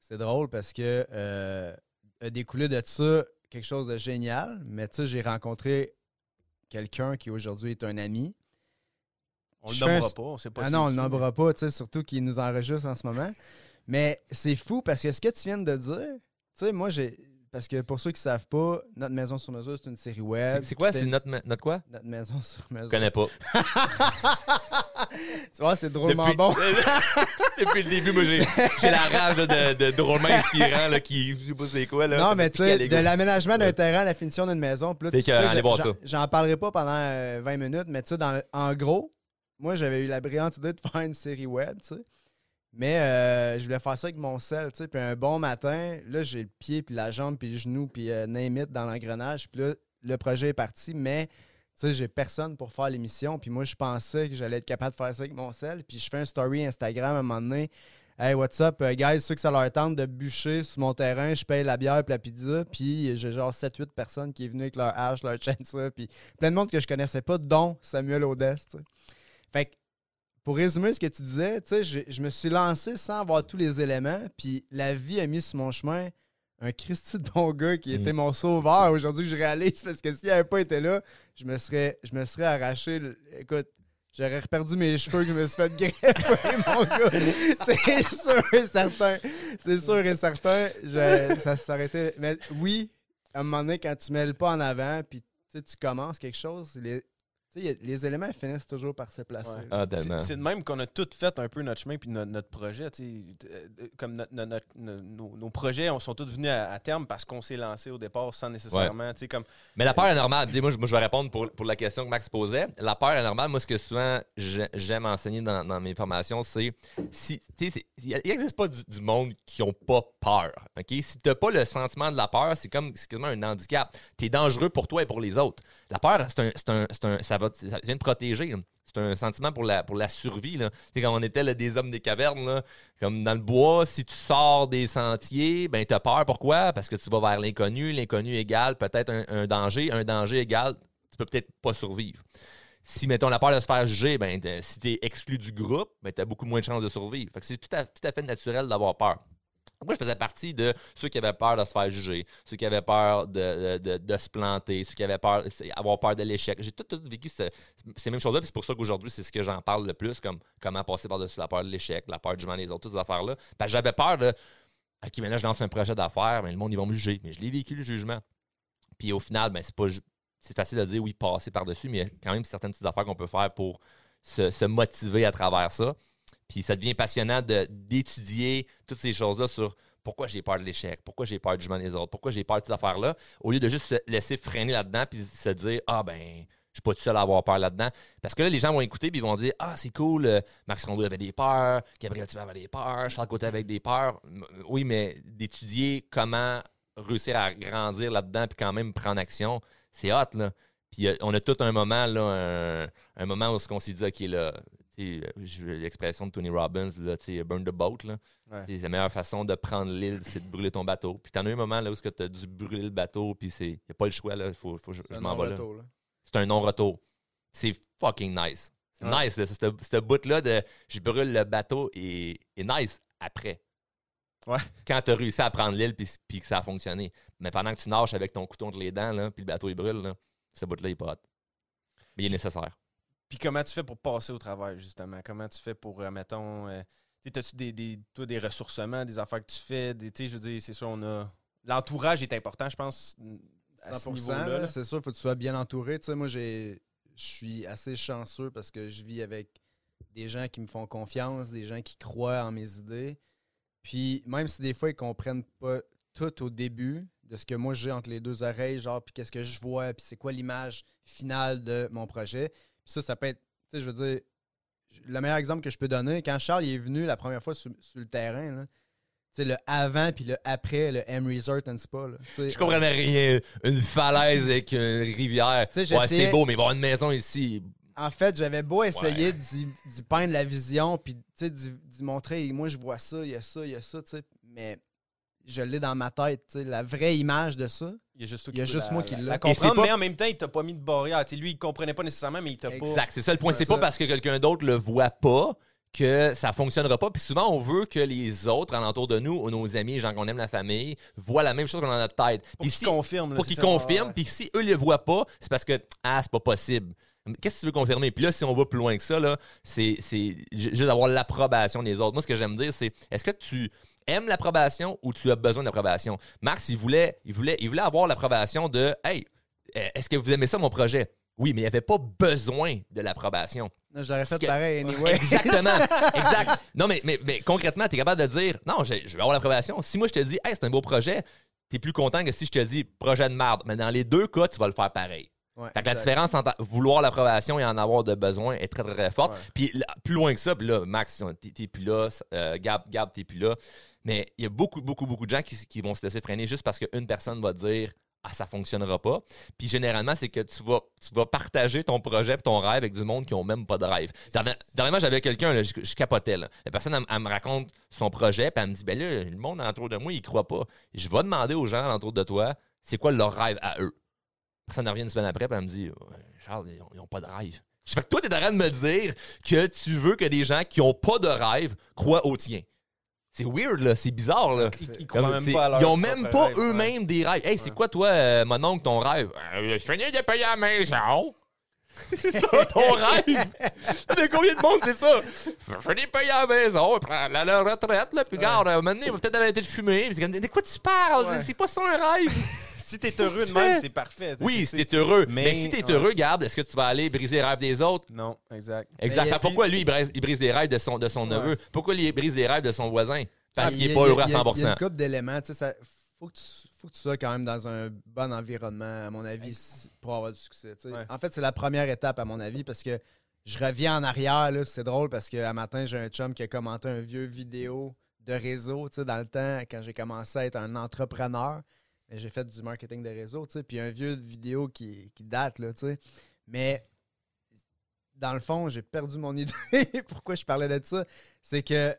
c'est drôle parce que euh, a découlé de ça quelque chose de génial. Mais tu sais, j'ai rencontré quelqu'un qui aujourd'hui est un ami. On le Je un- nommera pas, on sait pas Ah non, on le nommera pas, tu sais, surtout qu'il nous enregistre en ce moment. Mais c'est fou parce que ce que tu viens de dire, tu sais, moi, j'ai. Parce que pour ceux qui savent pas, Notre Maison sur mesure, c'est une série web. C'est- quoi? C'est notre, notre quoi? Notre Maison sur Je mesure. connais pas. tu vois, c'est drôlement Depuis- bon. Depuis le début, moi, j'ai la rage là, de, de drôlement inspirant là, qui. Je sais pas c'est quoi. Là, Non, mais tu sais, de l'aménagement d'un terrain à la finition d'une maison. Puis j'en- voir j'en- ça. J'en parlerai pas pendant euh, 20 minutes, mais tu sais, en gros, moi, j'avais eu la brillante idée de faire une série web, tu sais. Mais euh, je voulais faire ça avec mon sel, tu sais. Puis un bon matin, là, j'ai le pied, puis la jambe, puis le genou, puis euh, dans l'engrenage. Puis là, le projet est parti, mais tu sais, j'ai personne pour faire l'émission. Puis moi, je pensais que j'allais être capable de faire ça avec mon sel. Puis je fais un story Instagram à un moment donné. Hey, what's up, euh, guys? Ceux que ça leur tente de bûcher sur mon terrain, je paye la bière et la pizza. Puis j'ai genre 7-8 personnes qui est venues avec leur hache, leur chainsaw. Puis plein de monde que je connaissais pas, dont Samuel Odès. Fait que, pour résumer ce que tu disais, tu sais, je, je me suis lancé sans avoir tous les éléments. Puis la vie a mis sur mon chemin un Christy de bon gars qui Mm. était mon sauveur aujourd'hui je réalise parce que s'il n'avait pas été là, je me serais, je me serais arraché. le- Écoute, j'aurais perdu mes cheveux que je me suis fait greffer, mon gars. C'est sûr et certain. C'est sûr et certain. Je- ça s'arrêtait. Mais oui, à un moment donné, quand tu mets le pas en avant, puis tu commences quelque chose, les, a- les éléments finissent toujours par se placer. Ouais. Ah, C'est de même qu'on a tout fait un peu notre chemin puis notre, notre projet. tu sais, euh, euh, Comme nos, nos- nos projets on sont tous venus à, à terme parce qu'on s'est lancé au départ sans nécessairement. tu sais, Comme, Mais la peur est normale. Moi, je, moi, je vais répondre pour, pour la question que Max posait. La peur est normale. Moi, ce que souvent j'ai- j'aime enseigner dans, dans mes formations, c'est si tu sais, c'est- il n'existe pas du, du monde qui ont pas peur. Ok, Si tu n'as pas le sentiment de la peur, c'est comme c'est quasiment un handicap. Tu es dangereux pour toi et pour les autres. La peur, c'est un, c'est un- c'est un- ça, va, ça vient te protéger. C'est un sentiment pour la, pour la survie. Là. Quand on était là, des hommes des cavernes, là, comme dans le bois, si tu sors des sentiers, ben tu as peur. Pourquoi? Parce que tu vas vers l'inconnu. L'inconnu égale peut-être un, danger. Un danger égale, tu peux peut-être pas survivre. Si, mettons, la peur de se faire juger, ben, si tu es exclu du groupe, ben, tu as beaucoup moins de chances de survivre. C'est tout à, tout à fait naturel d'avoir peur. Moi, je faisais partie de ceux qui avaient peur de se faire juger, ceux qui avaient peur de, de- de- se planter, ceux qui avaient peur, avoir peur de l'échec. J'ai tout, tout vécu ce- ces mêmes choses-là, puis c'est pour ça qu'aujourd'hui, c'est ce que j'en parle le plus, comme comment passer par-dessus la peur de l'échec, la peur du jugement des autres, toutes ces affaires-là. J'avais peur de, OK, mais là, je lance un projet d'affaires, mais le monde, ils vont me juger. Mais je l'ai vécu, le jugement. Puis au final, ben, c'est pas. C'est facile de dire oui, passer par-dessus, mais il y a quand même certaines petites affaires qu'on peut faire pour se motiver à travers ça. Puis ça devient passionnant d'étudier toutes ces choses-là sur pourquoi j'ai peur de l'échec, pourquoi j'ai peur du jugement des autres, pourquoi j'ai peur de ces affaires-là, au lieu de juste se laisser freiner là-dedans puis se dire Ah ben, je suis pas tout seul à avoir peur là-dedans. Parce que là, les gens vont écouter puis ils vont dire Ah, c'est cool, euh, Max Rondeau avait des peurs, Gabriel Thibert avait des peurs, Charles Côté avait des peurs. M- Oui, mais d'étudier comment réussir à grandir là-dedans puis quand même prendre action, c'est hot, là. Puis euh, on a tout un moment, là, un, un moment où on s'est dit, OK, là, euh, l'expression de Tony Robbins, là, burn the boat, là. Ouais. La meilleure façon de prendre l'île, c'est de brûler ton bateau. Puis t'en as eu un moment là où tu as dû brûler le bateau, puis il n'y a pas le choix, là, faut, faut, je, m'en vais là. C'est un non-retour. C'est fucking nice. C'est Ouais. nice, ce ce bout-là de je brûle le bateau et, et nice après. Ouais. Quand tu as réussi à prendre l'île puis, puis que ça a fonctionné. Mais pendant que tu nages avec ton couteau entre les dents, là, puis le bateau il brûle, là, ce bout-là il est pas hot. Mais il est nécessaire. Puis comment tu fais pour passer au travail, justement? Comment tu fais pour, euh, mettons, euh, as-tu des, des, toi, des ressourcements, des affaires que tu fais? Des, tu sais, je veux dire, c'est sûr, on a. L'entourage est important, je pense, à ce 100%, niveau-là. là, là. c'est sûr, il faut que tu sois bien entouré. Tu sais, moi, j'ai, je suis assez chanceux parce que je vis avec des gens qui me font confiance, des gens qui croient en mes idées. Puis, même si des fois, ils comprennent pas tout au début de ce que moi j'ai entre les deux oreilles, genre, puis qu'est-ce que je vois, puis c'est quoi l'image finale de mon projet. Puis ça, ça peut être, tu sais, je veux dire, le meilleur exemple que je peux donner, quand Charles est venu la première fois sur, sur le terrain, là, sais, le avant puis le après, le M Resort and Spa. là, Je comprenais rien. Une falaise avec une rivière. Ouais, c'est beau, mais avoir une maison ici. En fait, j'avais beau essayer d'y d'y peindre la vision, puis tu sais, d'y montrer, moi je vois ça, il y a ça, il y a ça, mais je l'ai dans ma tête, tu sais, la vraie image de ça. Il y a juste, Il y a juste la- moi qui la- l'ai. la Et comprendre, c'est pas- mais en même temps, il t'a pas mis de barrière. Tu sais, lui, il comprenait pas nécessairement, mais il t'a pas. Exact, c'est ça le point. C'est pas parce que quelqu'un d'autre le voit pas que ça fonctionnera pas. Puis souvent, on veut que les autres alentour de nous, ou nos amis, les gens qu'on aime, la famille, voient la même chose qu'on a dans notre tête. Pour Puis qu'il si- confirme. là, pour qu'ils confirment. Puis si eux le voient pas, c'est parce que ah c'est pas possible. Qu'est-ce que tu veux confirmer? Puis là, si on va plus loin que ça, là, c'est c'est ju- juste avoir l'approbation des autres. Moi, ce que j'aime dire, c'est est-ce que tu aimes l'approbation ou tu as besoin d'approbation. Max, il voulait, il voulait, il voulait avoir l'approbation de Hey, euh, est-ce que vous aimez ça, mon projet? Oui, mais il n'y avait pas besoin de l'approbation. Je l'aurais fait que- pareil anyway. Exactement. exact. Non, mais, mais, mais concrètement, tu es capable de dire Non, je, je vais avoir l'approbation. Si moi, je te dis Hey, c'est un beau projet, tu es plus content que si je te dis projet de merde. Mais dans les deux cas, tu vas le faire pareil. Ouais, Fait que la différence entre vouloir l'approbation et en avoir de besoin est très, très, très forte. Puis plus loin que ça, puis là, Max, t'es t'es plus là, euh, Gab, Gab, t'es plus là. Mais il y a beaucoup, beaucoup, beaucoup de gens qui, vont se laisser freiner juste parce qu'une personne va dire Ah, ça fonctionnera pas. Puis généralement, c'est que tu vas, tu vas partager ton projet et ton rêve avec du monde qui ont même pas de rêve. Dernière- Dernièrement, j'avais quelqu'un, je, capotais. là. La personne, elle, me raconte son projet, puis elle me dit Ben là, le monde autour de moi, il croit pas. Je vais demander aux gens autour de toi, c'est quoi leur rêve à eux? Personne ne revient une semaine après, puis elle me dit Charles, ils n'ont pas de rêve. Je fais que toi, tu es en train de me dire que tu veux que des gens qui n'ont pas de rêve croient au tien. C'est weird, là. C'est bizarre, là. Ils, ils croient même pas à leur ils ont même pas rêve, eux-mêmes des rêves. Hey, c'est Ouais. quoi, toi, euh, mon oncle, ton rêve? Euh, je finis de payer à la maison. c'est ça, ton rêve? De combien de monde, c'est ça? Je finis de payer à la maison, prends la, la retraite, là, puis regarde, euh, maintenant, il va peut-être arrêter de fumer. Puis c'est comme, De quoi tu parles? Ouais. C'est pas ça un rêve? Si t'es heureux de même, c'est parfait. oui, si t'es heureux. Mais, mais- si t'es ouais. heureux, Gab, est-ce que tu vas aller briser les rêves des autres? Non, exact. Exact. Euh, pourquoi lui, il brise, il brise les rêves de son, de son Ouais. neveu? Pourquoi lui, il brise les rêves de son voisin? Parce Ah, qu'il il y est a- pas heureux à il y a- 100 Il y a une couple d'éléments. Tu sais, ça- faut, que tu, faut que tu sois quand même dans un bon environnement, à mon avis, pour avoir du succès. Ouais. En fait, c'est la première étape, à mon avis, parce que je reviens en arrière. C'est drôle parce qu'un matin, j'ai un chum qui a commenté un vieux vidéo de réseau. tu sais, Dans le temps, quand j'ai commencé à être un entrepreneur, mais j'ai fait du marketing de réseau. tu sais, Puis un vieux vidéo qui, qui date. Là, tu sais. Mais dans le fond, j'ai perdu mon idée. Pourquoi je parlais de ça? C'est que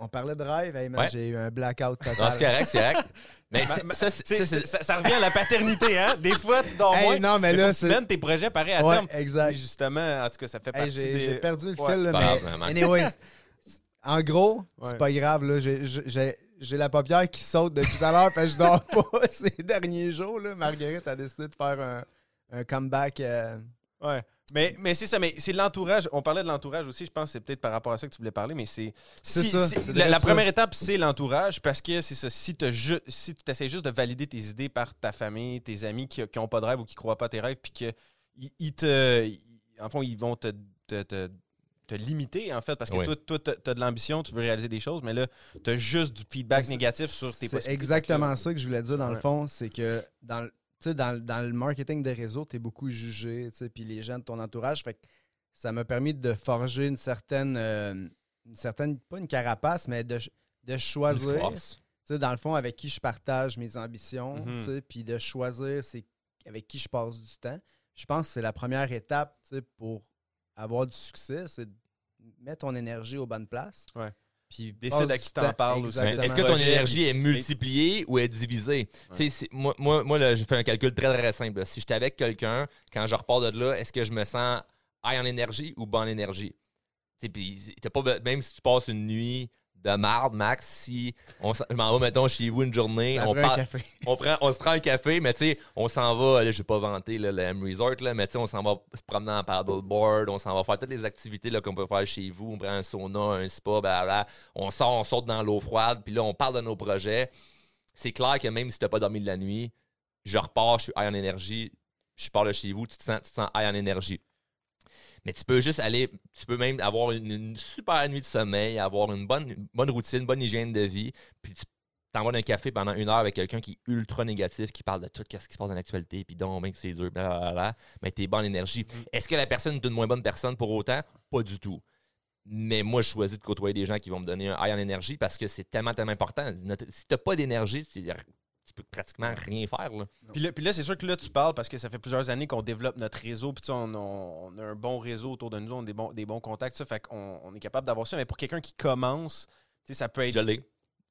on parlait de rêve. Hey, Ouais. J'ai eu un blackout total. c'est correct, c'est correct. Mais ça, c'est- Tu sais, ça, revient à la paternité, hein? Des fois, tu dors Hey, moins. non, mais là, tu tes projets pareil à Ouais, terme. exact. Justement, en tout cas, ça fait Hey, partie j'ai des... j'ai perdu le Ouais, fil, là, pas mais. grave. Anyways, en gros, Ouais. c'est pas grave. là. J'ai- J'ai la paupière qui saute depuis tout à l'heure parce que je dors pas ces derniers jours. Là. Marguerite a décidé de faire un, un comeback. euh, Ouais. Mais, mais c'est ça, mais c'est l'entourage. On parlait de l'entourage aussi, je pense que c'est peut-être par rapport à ça que tu voulais parler, mais c'est. Si- ça, si- la, première étape, c'est l'entourage, parce que c'est ça. Si, t'as ju- si tu essaies juste de valider tes idées par ta famille, tes amis qui n'ont pas de rêve ou qui croient pas à tes rêves, puis qu'ils ils te. ils- en fond, ils vont te, te, te- te limiter, en fait, parce que Oui. toi, tu as de l'ambition, tu veux réaliser des choses, mais là, tu as juste du feedback C'est- négatif sur tes C'est possibilités. exactement ça que je voulais dire dans le fond. C'est que dans, le- tu sais, dans, le- dans le marketing de réseau, tu es beaucoup jugé, tu sais, puis les gens de ton entourage. Fait que ça m'a permis de forger une certaine, euh, une certaine, pas une carapace, mais de, de choisir. force. tu sais, dans le fond, avec qui je partage mes ambitions, tu sais, puis de choisir c'est avec qui je passe du temps. Je pense que c'est la première étape tu sais, pour avoir du succès, c'est de mettre ton énergie aux bonnes places. Ouais. Puis Décide à qui t'en parles aussi. Est-ce que ton énergie est multipliée ou est divisée? Ouais. Tu sais, c'est- Moi, moi, moi là, j'ai fait un calcul très, très simple. Si j'étais avec quelqu'un, quand je repars de là, est-ce que je me sens high en énergie ou bas en énergie? Tu sais, puis t'as pas même si tu passes une nuit de marde, Max, si on m'en vais, mettons, chez vous une journée, on, prend un parle- café. on, prend, on se prend un café, mais tu sais, on s'en va, là, je vais pas vanter là, le M Resort, là, mais tu sais, on s'en va se promener en paddleboard, on s'en va faire toutes les activités là, qu'on peut faire chez vous, on prend un sauna, un spa, on sort, on saute dans l'eau froide, puis là, on parle de nos projets. C'est clair que même si tu n'as pas dormi de la nuit, je repars, je suis high en énergie, je pars de chez vous, tu te sens, tu te sens high en énergie. Mais tu peux juste aller, tu peux même avoir une, une super nuit de sommeil, avoir une bonne, une bonne routine, une bonne hygiène de vie, puis tu t'envoies d'un café pendant une heure avec quelqu'un qui est ultra négatif, qui parle de tout ce qui se passe dans l'actualité, puis donc, ben, que c'est dur, blablabla, mais t'es bonne énergie. Est-ce que la personne est une moins bonne personne pour autant? Pas du tout. Mais moi, je choisis de côtoyer des gens qui vont me donner un high en énergie parce que c'est tellement, tellement important. Si t'as pas d'énergie, peux pratiquement rien faire. Là. Puis là, puis là, c'est sûr que là, tu parles parce que ça fait plusieurs années qu'on développe notre réseau. Puis on, on- on a un bon réseau autour de nous, on a des bons, des bons contacts. Ça fait qu'on on est capable d'avoir ça. Mais pour quelqu'un qui commence, ça peut être. Je.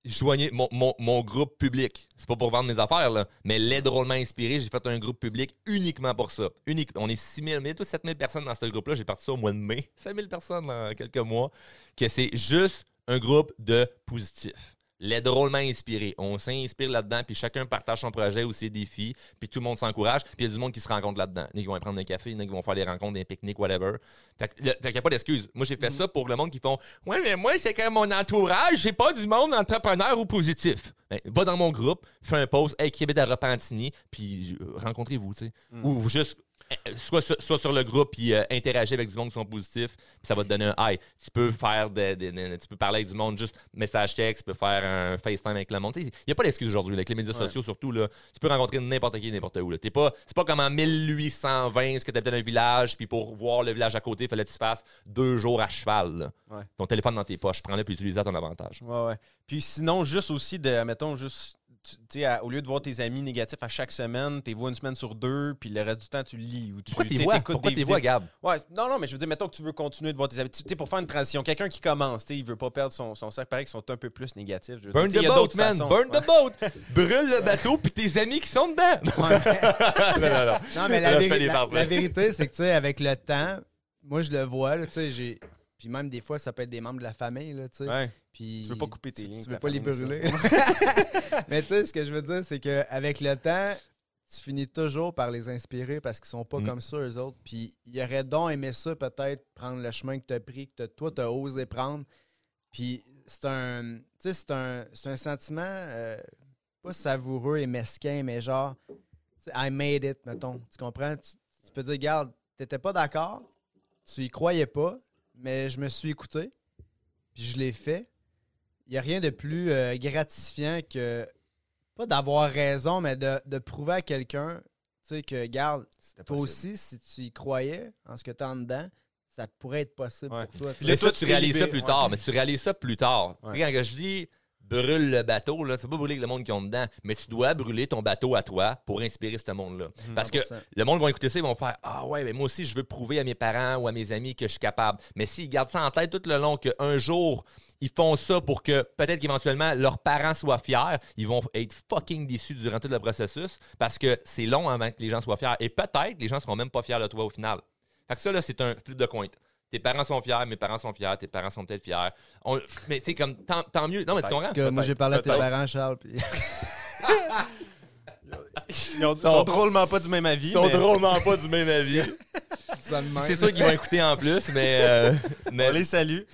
Joignez mon, mon- mon groupe public. C'est pas pour vendre mes affaires, là, mais l'aide drôlement inspiré, j'ai fait un groupe public uniquement pour ça. Unique, on est 6 000, mais 7 000 personnes dans ce groupe-là. J'ai parti ça au mois de mai. 5 000 personnes dans quelques mois. Que c'est juste un groupe de positifs. Les drôlement inspirés. On s'inspire là-dedans, puis chacun partage son projet ou ses défis, puis tout le monde s'encourage, puis il y a du monde qui se rencontre là-dedans. Il y en a qui vont prendre un café, il y en a qui vont faire des rencontres, des pique-niques, whatever. Fait qu'il n'y a pas d'excuse. Moi, j'ai fait ça pour le monde qui font Ouais, mais moi, c'est que mon entourage, j'ai pas du monde entrepreneur ou positif. Ben, va dans mon groupe, fais un post, hey, habite à Repentigny, puis rencontrez-vous, tu sais. Ou juste. Euh, Soit, sur- soit sur le groupe puis euh, interagir avec du monde qui sont positifs puis ça va te donner un high tu peux faire des- des- des- tu peux parler avec du monde juste message texte tu peux faire un FaceTime avec le monde il n'y a pas d'excuse aujourd'hui avec les médias Ouais. sociaux surtout là tu peux rencontrer n'importe qui n'importe où t'es pas c'est pas comme en 1820 ce que t'habitais dans un village puis pour voir le village à côté il fallait que tu fasses deux jours à cheval. Ouais. ton téléphone dans tes poches prends-le puis utilise-le à ton avantage Ouais, ouais. Puis sinon, juste aussi de, mettons, juste, tu tu à- au lieu de voir tes amis négatifs à chaque semaine, t'es vois une semaine sur deux, puis le reste du temps, tu lis ou tu pourquoi tu t'es vois pourquoi des t'es vois. Gab? Ouais, non, non, mais je veux dire, mettons que tu veux continuer de voir tes amis. Tu sais, pour faire une transition, quelqu'un qui commence, tu sais, il veut pas perdre son, son cercle, pareil, qui sont un peu plus négatifs. je veux Burn tu the il y a boat, d'autres man! façons. Burn Ouais. the boat! Brûle le bateau puis tes amis qui sont dedans! non, non, non. Non, mais la, la- vérité, c'est que, tu sais, avec le temps, moi, je le vois, là, tu sais, j'ai... Puis même des fois, ça peut être des membres de la famille, là, tu sais. Ouais. Puis Tu veux pas couper tes liens Tu veux pas les brûler. Mais tu sais, ce que je veux dire, c'est qu'avec le temps, tu finis toujours par les inspirer parce qu'ils sont pas Mm. comme ça, eux autres. Puis ils auraient donc aimé ça, peut-être, prendre le chemin que tu as pris, que toi, tu as osé prendre. Puis c'est un, tu sais, c'est un, c'est un sentiment euh, pas savoureux et mesquin, mais genre, I made it, mettons. Tu comprends? Tu, tu peux dire, regarde, t'étais pas d'accord, tu y croyais pas, mais je me suis écouté, puis je l'ai fait. Il n'y a rien de plus euh, gratifiant que, pas d'avoir raison, mais de, de prouver à quelqu'un, tu sais, que, garde, toi aussi, si tu y croyais en ce que tu as en dedans, ça pourrait être possible Ouais. pour toi. Là, Mais toi, ça, tu réalises ça plus ouais. tard. Mais tu réalises ça plus tard. Ouais. Quand je dis brûle le bateau, là, c'est pas brûler le monde qui est dedans, mais tu dois brûler ton bateau à toi pour inspirer ce monde-là. Mhm. Parce que 100%. le monde va écouter ça, ils vont faire Ah ouais, mais moi aussi, je veux prouver à mes parents ou à mes amis que je suis capable. Mais s'ils gardent ça en tête tout le long, qu'un jour, ils font ça pour que peut-être qu'éventuellement leurs parents soient fiers, ils vont être fucking déçus durant tout le processus parce que c'est long avant que les gens soient fiers. Et peut-être les gens seront même pas fiers de toi au final. Fait que ça, là, c'est un flip de coin. Tes parents sont fiers, mes parents sont fiers, tes parents sont peut-être fiers. On- mais tu sais, comme tant, tant mieux. Non, mais tu comprends? Parce que moi, j'ai parlé à tes parents, Charles, puis Ils ont- sont drôlement pas du même avis. Ils sont mais drôlement pas du même avis. c'est sûr qu'ils vont écouter en plus, mais. euh, mais On les salue.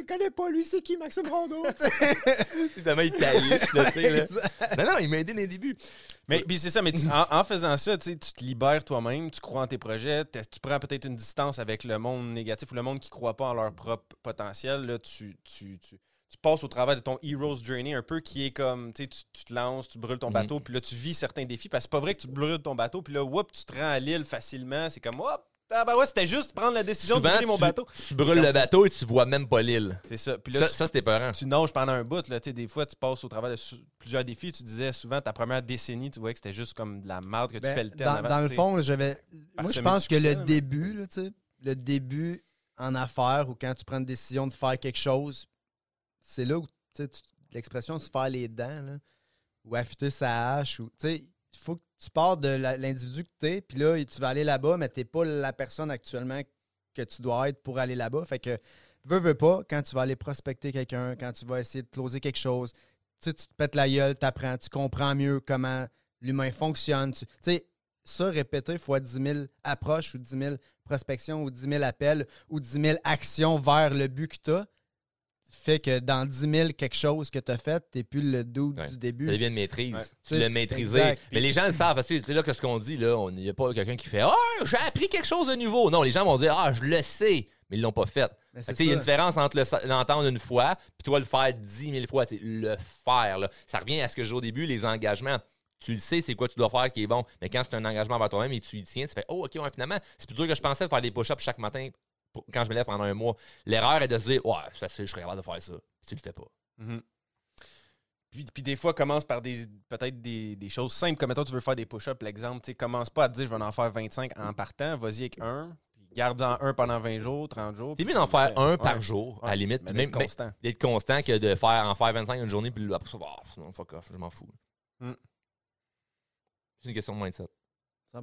Je connais pas lui, c'est qui, Maxime Rondeau? c'est tellement italiste, là, tu sais, là. Non, non, il m'a aidé dès le début. Mais puis c'est ça, mais tu- en, en faisant ça, tu te libères toi-même, tu crois en tes projets, tu prends peut-être une distance avec le monde négatif ou le monde qui ne croit pas en leur propre potentiel. Là, tu, tu, tu, tu passes au travers de ton hero's journey un peu qui est comme, tu, tu te lances, tu brûles ton Mhm. bateau, puis là, tu vis certains défis. Parce que c'est pas vrai que tu brûles ton bateau, puis là, whoop, tu te rends à l'île facilement. C'est comme, hop, ah ben ouais, c'était juste prendre la décision de brûler mon tu, bateau. tu brûles le bateau et tu vois même pas l'île. C'est ça. Puis là, Ça, tu- ça c'était peurant. tu nages pendant un bout. Là, tu sais, des fois, tu passes au travers de plusieurs défis. Tu disais souvent, ta première décennie, tu voyais que c'était juste comme de la merde que tu Ben, pelletais. dans, en avant, dans le tu sais. fond, j'avais. Moi, je Parsemé pense que le succès, mais- début, là, tu sais, le début en affaires ou quand tu prends une décision de faire quelque chose, c'est là où tu sais, tu- l'expression se faire les dents là, ou affûter sa hache. Ou, tu sais, il faut que tu pars de l'individu que tu es, puis là, tu vas aller là-bas, mais tu n'es pas la personne actuellement que tu dois être pour aller là-bas. Fait que, veux, veux pas, quand tu vas aller prospecter quelqu'un, quand tu vas essayer de closer quelque chose, tu te pètes la gueule, tu apprends, tu comprends mieux comment l'humain fonctionne. Tu sais, ça, répéter fois 10 000 approches ou 10 000 prospections ou 10 000 appels ou 10 000 actions vers le but que tu as, fait que dans 10 000 quelque chose que tu as fait, tu n'es plus le doux Ouais. du début. Ça devient une maîtrise. Ouais. Tu l'as C'est- maîtrisé. exact. Mais les gens le savent. Parce que c'est là que ce qu'on dit, là, il n'y a pas quelqu'un qui fait Ah, j'ai appris quelque chose de nouveau. Non, les gens vont dire Ah, je le sais, mais ils l'ont pas fait. Tu Il y a une différence entre le l'entendre une fois puis toi le faire dix mille fois. tu sais, Le faire. là. Ça revient à ce que je dis au début, les engagements. Tu le sais, c'est quoi tu dois faire qui est bon. Mais quand c'est un engagement envers toi-même et tu y tiens, tu fais Oh, OK, ouais, finalement, c'est plus dur que je pensais de faire des push-ups chaque matin pour- quand je me lève pendant un mois. L'erreur est de se dire Ouais, c'est facile, je serais capable de faire ça. Tu le fais pas. Mhm. Puis, puis des fois, commence par des peut-être des, des choses simples. Comme mettons, tu veux faire des push-ups, l'exemple. tu sais, Commence pas à te dire je vais en faire 25 en partant. Vas-y avec un. Puis garde-en un pendant 20 jours, 30 jours. C'est puis mieux d'en faire un Ouais. par jour, à la limite. Mais même d'être constant. d'être constant que de faire en faire 25 une journée, puis après ça, non, fuck off, je m'en fous. Mm. C'est une question de mindset. 100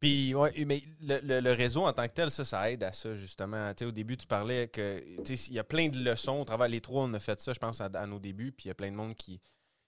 Puis, ouais, mais le, le- le réseau en tant que tel, ça, ça aide à ça, justement. Tu sais, au début, tu parlais que, il y a plein de leçons. Au travers les trois, on a fait ça, je pense, à, à nos débuts. Puis, il y a plein de monde qui,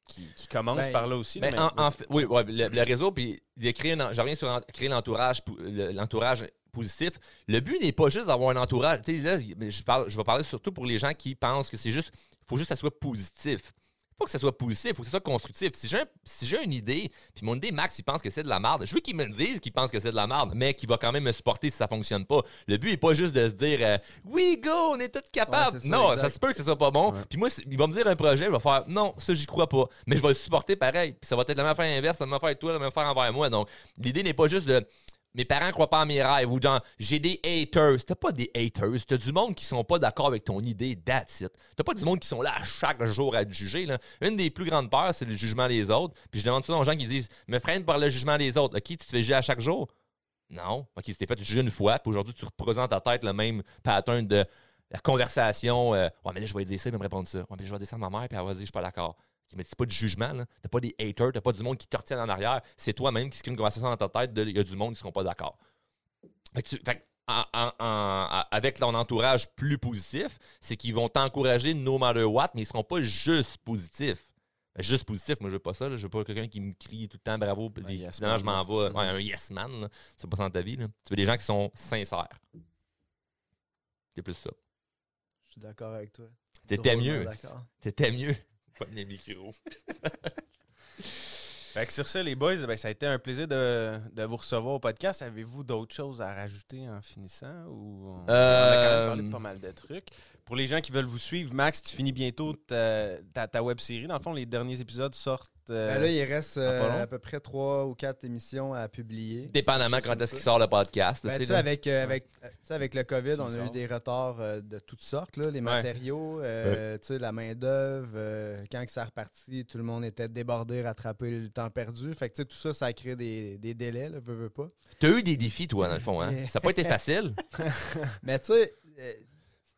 qui, qui commence Ben, par là aussi. Ben, là, mais- en, en fait, oui, ouais, le, le réseau, puis il je reviens sur en- créer l'entourage, l'entourage positif. Le but n'est pas juste d'avoir un entourage. Tu sais, là, je, parle, je vais parler surtout pour les gens qui pensent que c'est juste, faut juste que ça soit positif. Faut que ça soit positif, faut que ça soit constructif. Si j'ai un- si j'ai une idée, puis mon idée, Max, il pense que c'est de la merde, je veux qu'il me le dise qu'il pense que c'est de la merde, mais qu'il va quand même me supporter si ça fonctionne pas. Le but n'est pas juste de se dire euh, oui, go, on est tous capables. Ouais, c'est ça, non, exact. ça se peut que ce soit pas bon. Puis moi, il va me dire un projet, il va faire non, ça, j'y crois pas. Mais je vais le supporter pareil. Puis ça va être la même affaire inverse, la même affaire avec toi, la même affaire envers moi. Donc, l'idée n'est pas juste de mes parents croient pas à mes rêves ou genre j'ai des haters. T'as pas des haters, t'as du monde qui sont pas d'accord avec ton idée, that's. T'as pas du monde qui sont là à chaque jour à te juger. Là. Une des plus grandes peurs, c'est le jugement des autres. Puis je demande souvent aux gens qui disent Me freine par le jugement des autres. Ok, tu te fais juger à chaque jour? Non. Ok, t'es fait juger une fois, puis aujourd'hui tu représentes ta tête le même pattern de la conversation. euh, ouais, mais là, je vais dire ça, il va me répondre ça. Ouais, mais je vais à ma mère, puis elle va dire je suis pas d'accord. Mais c'est pas du jugement, là. T'as pas des haters, t'as pas du monde qui te retiennent en arrière. C'est toi-même qui se crée une conversation dans ta tête de il y a du monde qui seront pas d'accord. Fait que tu- fait que en- en- en- avec ton entourage plus positif, c'est qu'ils vont t'encourager no matter what, mais ils seront pas juste positifs. Ben, Juste positif, moi je veux pas ça. là. Je veux pas quelqu'un qui me crie tout le temps bravo. Puis Un puis yes finalement, man, je m'en vais. Ouais, un yes man. là. C'est pas ça dans ta vie. Là. Tu veux des gens qui sont sincères. C'est plus ça. Je suis d'accord avec toi. T'étais mieux. D'accord. T'étais mieux. Pas les micros. Fait que sur ça, les boys, ben, ça a été un plaisir de, de vous recevoir au podcast. Avez-vous d'autres choses à rajouter en finissant? Ou on, on a quand même parlé de Euh, pas mal de trucs? Pour les gens qui veulent vous suivre, Max, tu finis bientôt ta, ta, ta web série. Dans le fond, les derniers épisodes sortent. Euh, Ben là, il reste euh, à peu près trois ou quatre émissions à publier. Dépendamment quand est-ce qu'il sort le podcast. là, Ben, tu tu sais, sais, là. avec, euh, avec, tu sais, avec le COVID, on a eu des retards euh, de toutes sortes. Là, les matériaux, euh, tu sais, la main-d'œuvre. euh, quand que ça a reparti, tout le monde était débordé, rattrapé le temps perdu. Fait que tu sais, tout ça, ça a créé des, des délais, là, veux, veux pas. T'as eu des défis, toi, dans le fond. Hein? Ça n'a pas été facile. Mais tu sais, euh,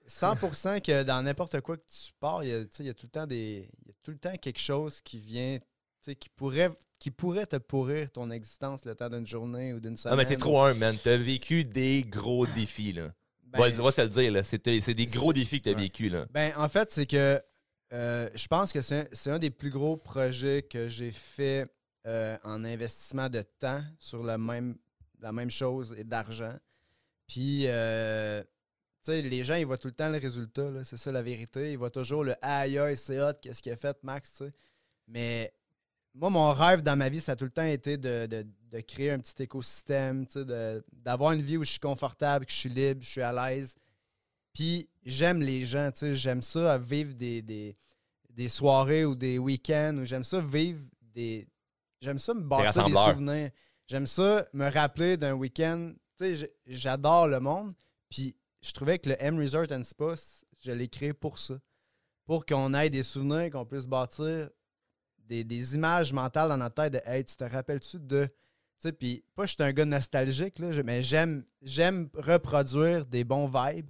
100% que dans n'importe quoi que tu pars, il y a, tu sais, il y a tout le temps des, il y a tout le temps quelque chose qui vient, tu qui pourrait, qui pourrait te pourrir ton existence le temps d'une journée ou d'une semaine. Non, mais t'es trop un, man. T'as vécu des gros défis, là. Ben, va, va se le dire, là. C'est des gros défis que t'as Ouais. vécu, là. Ben, en fait, c'est que euh, je pense que c'est un, un des plus gros projets que j'ai fait euh, en investissement de temps sur le même, la même chose et d'argent. Puis, euh, tu sais, les gens, ils voient tout le temps le résultat, là, c'est ça la vérité. Ils voient toujours le aïe aïe, c'est hot, qu'est-ce qu'il a fait, Max, tu sais. Mais moi, mon rêve dans ma vie, ça a tout le temps été de, de- de créer un petit écosystème, d'avoir une vie où je suis confortable, que je suis libre, je suis à l'aise. Puis j'aime les gens, tu sais, j'aime ça à vivre des, des, des soirées ou des week-ends, ou j'aime ça vivre des. J'aime ça me bâtir des rassembleurs. souvenirs. J'aime ça me rappeler d'un week-end. Tu sais, j'ai- j'adore le monde. Puis je trouvais que le M Resort and Spa, je l'ai créé pour ça. Pour qu'on ait des souvenirs, qu'on puisse bâtir des, images mentales dans notre tête de Hey, tu te rappelles-tu de. Tu sais, puis pas je suis un gars nostalgique, là, mais j'aime reproduire des bons vibes.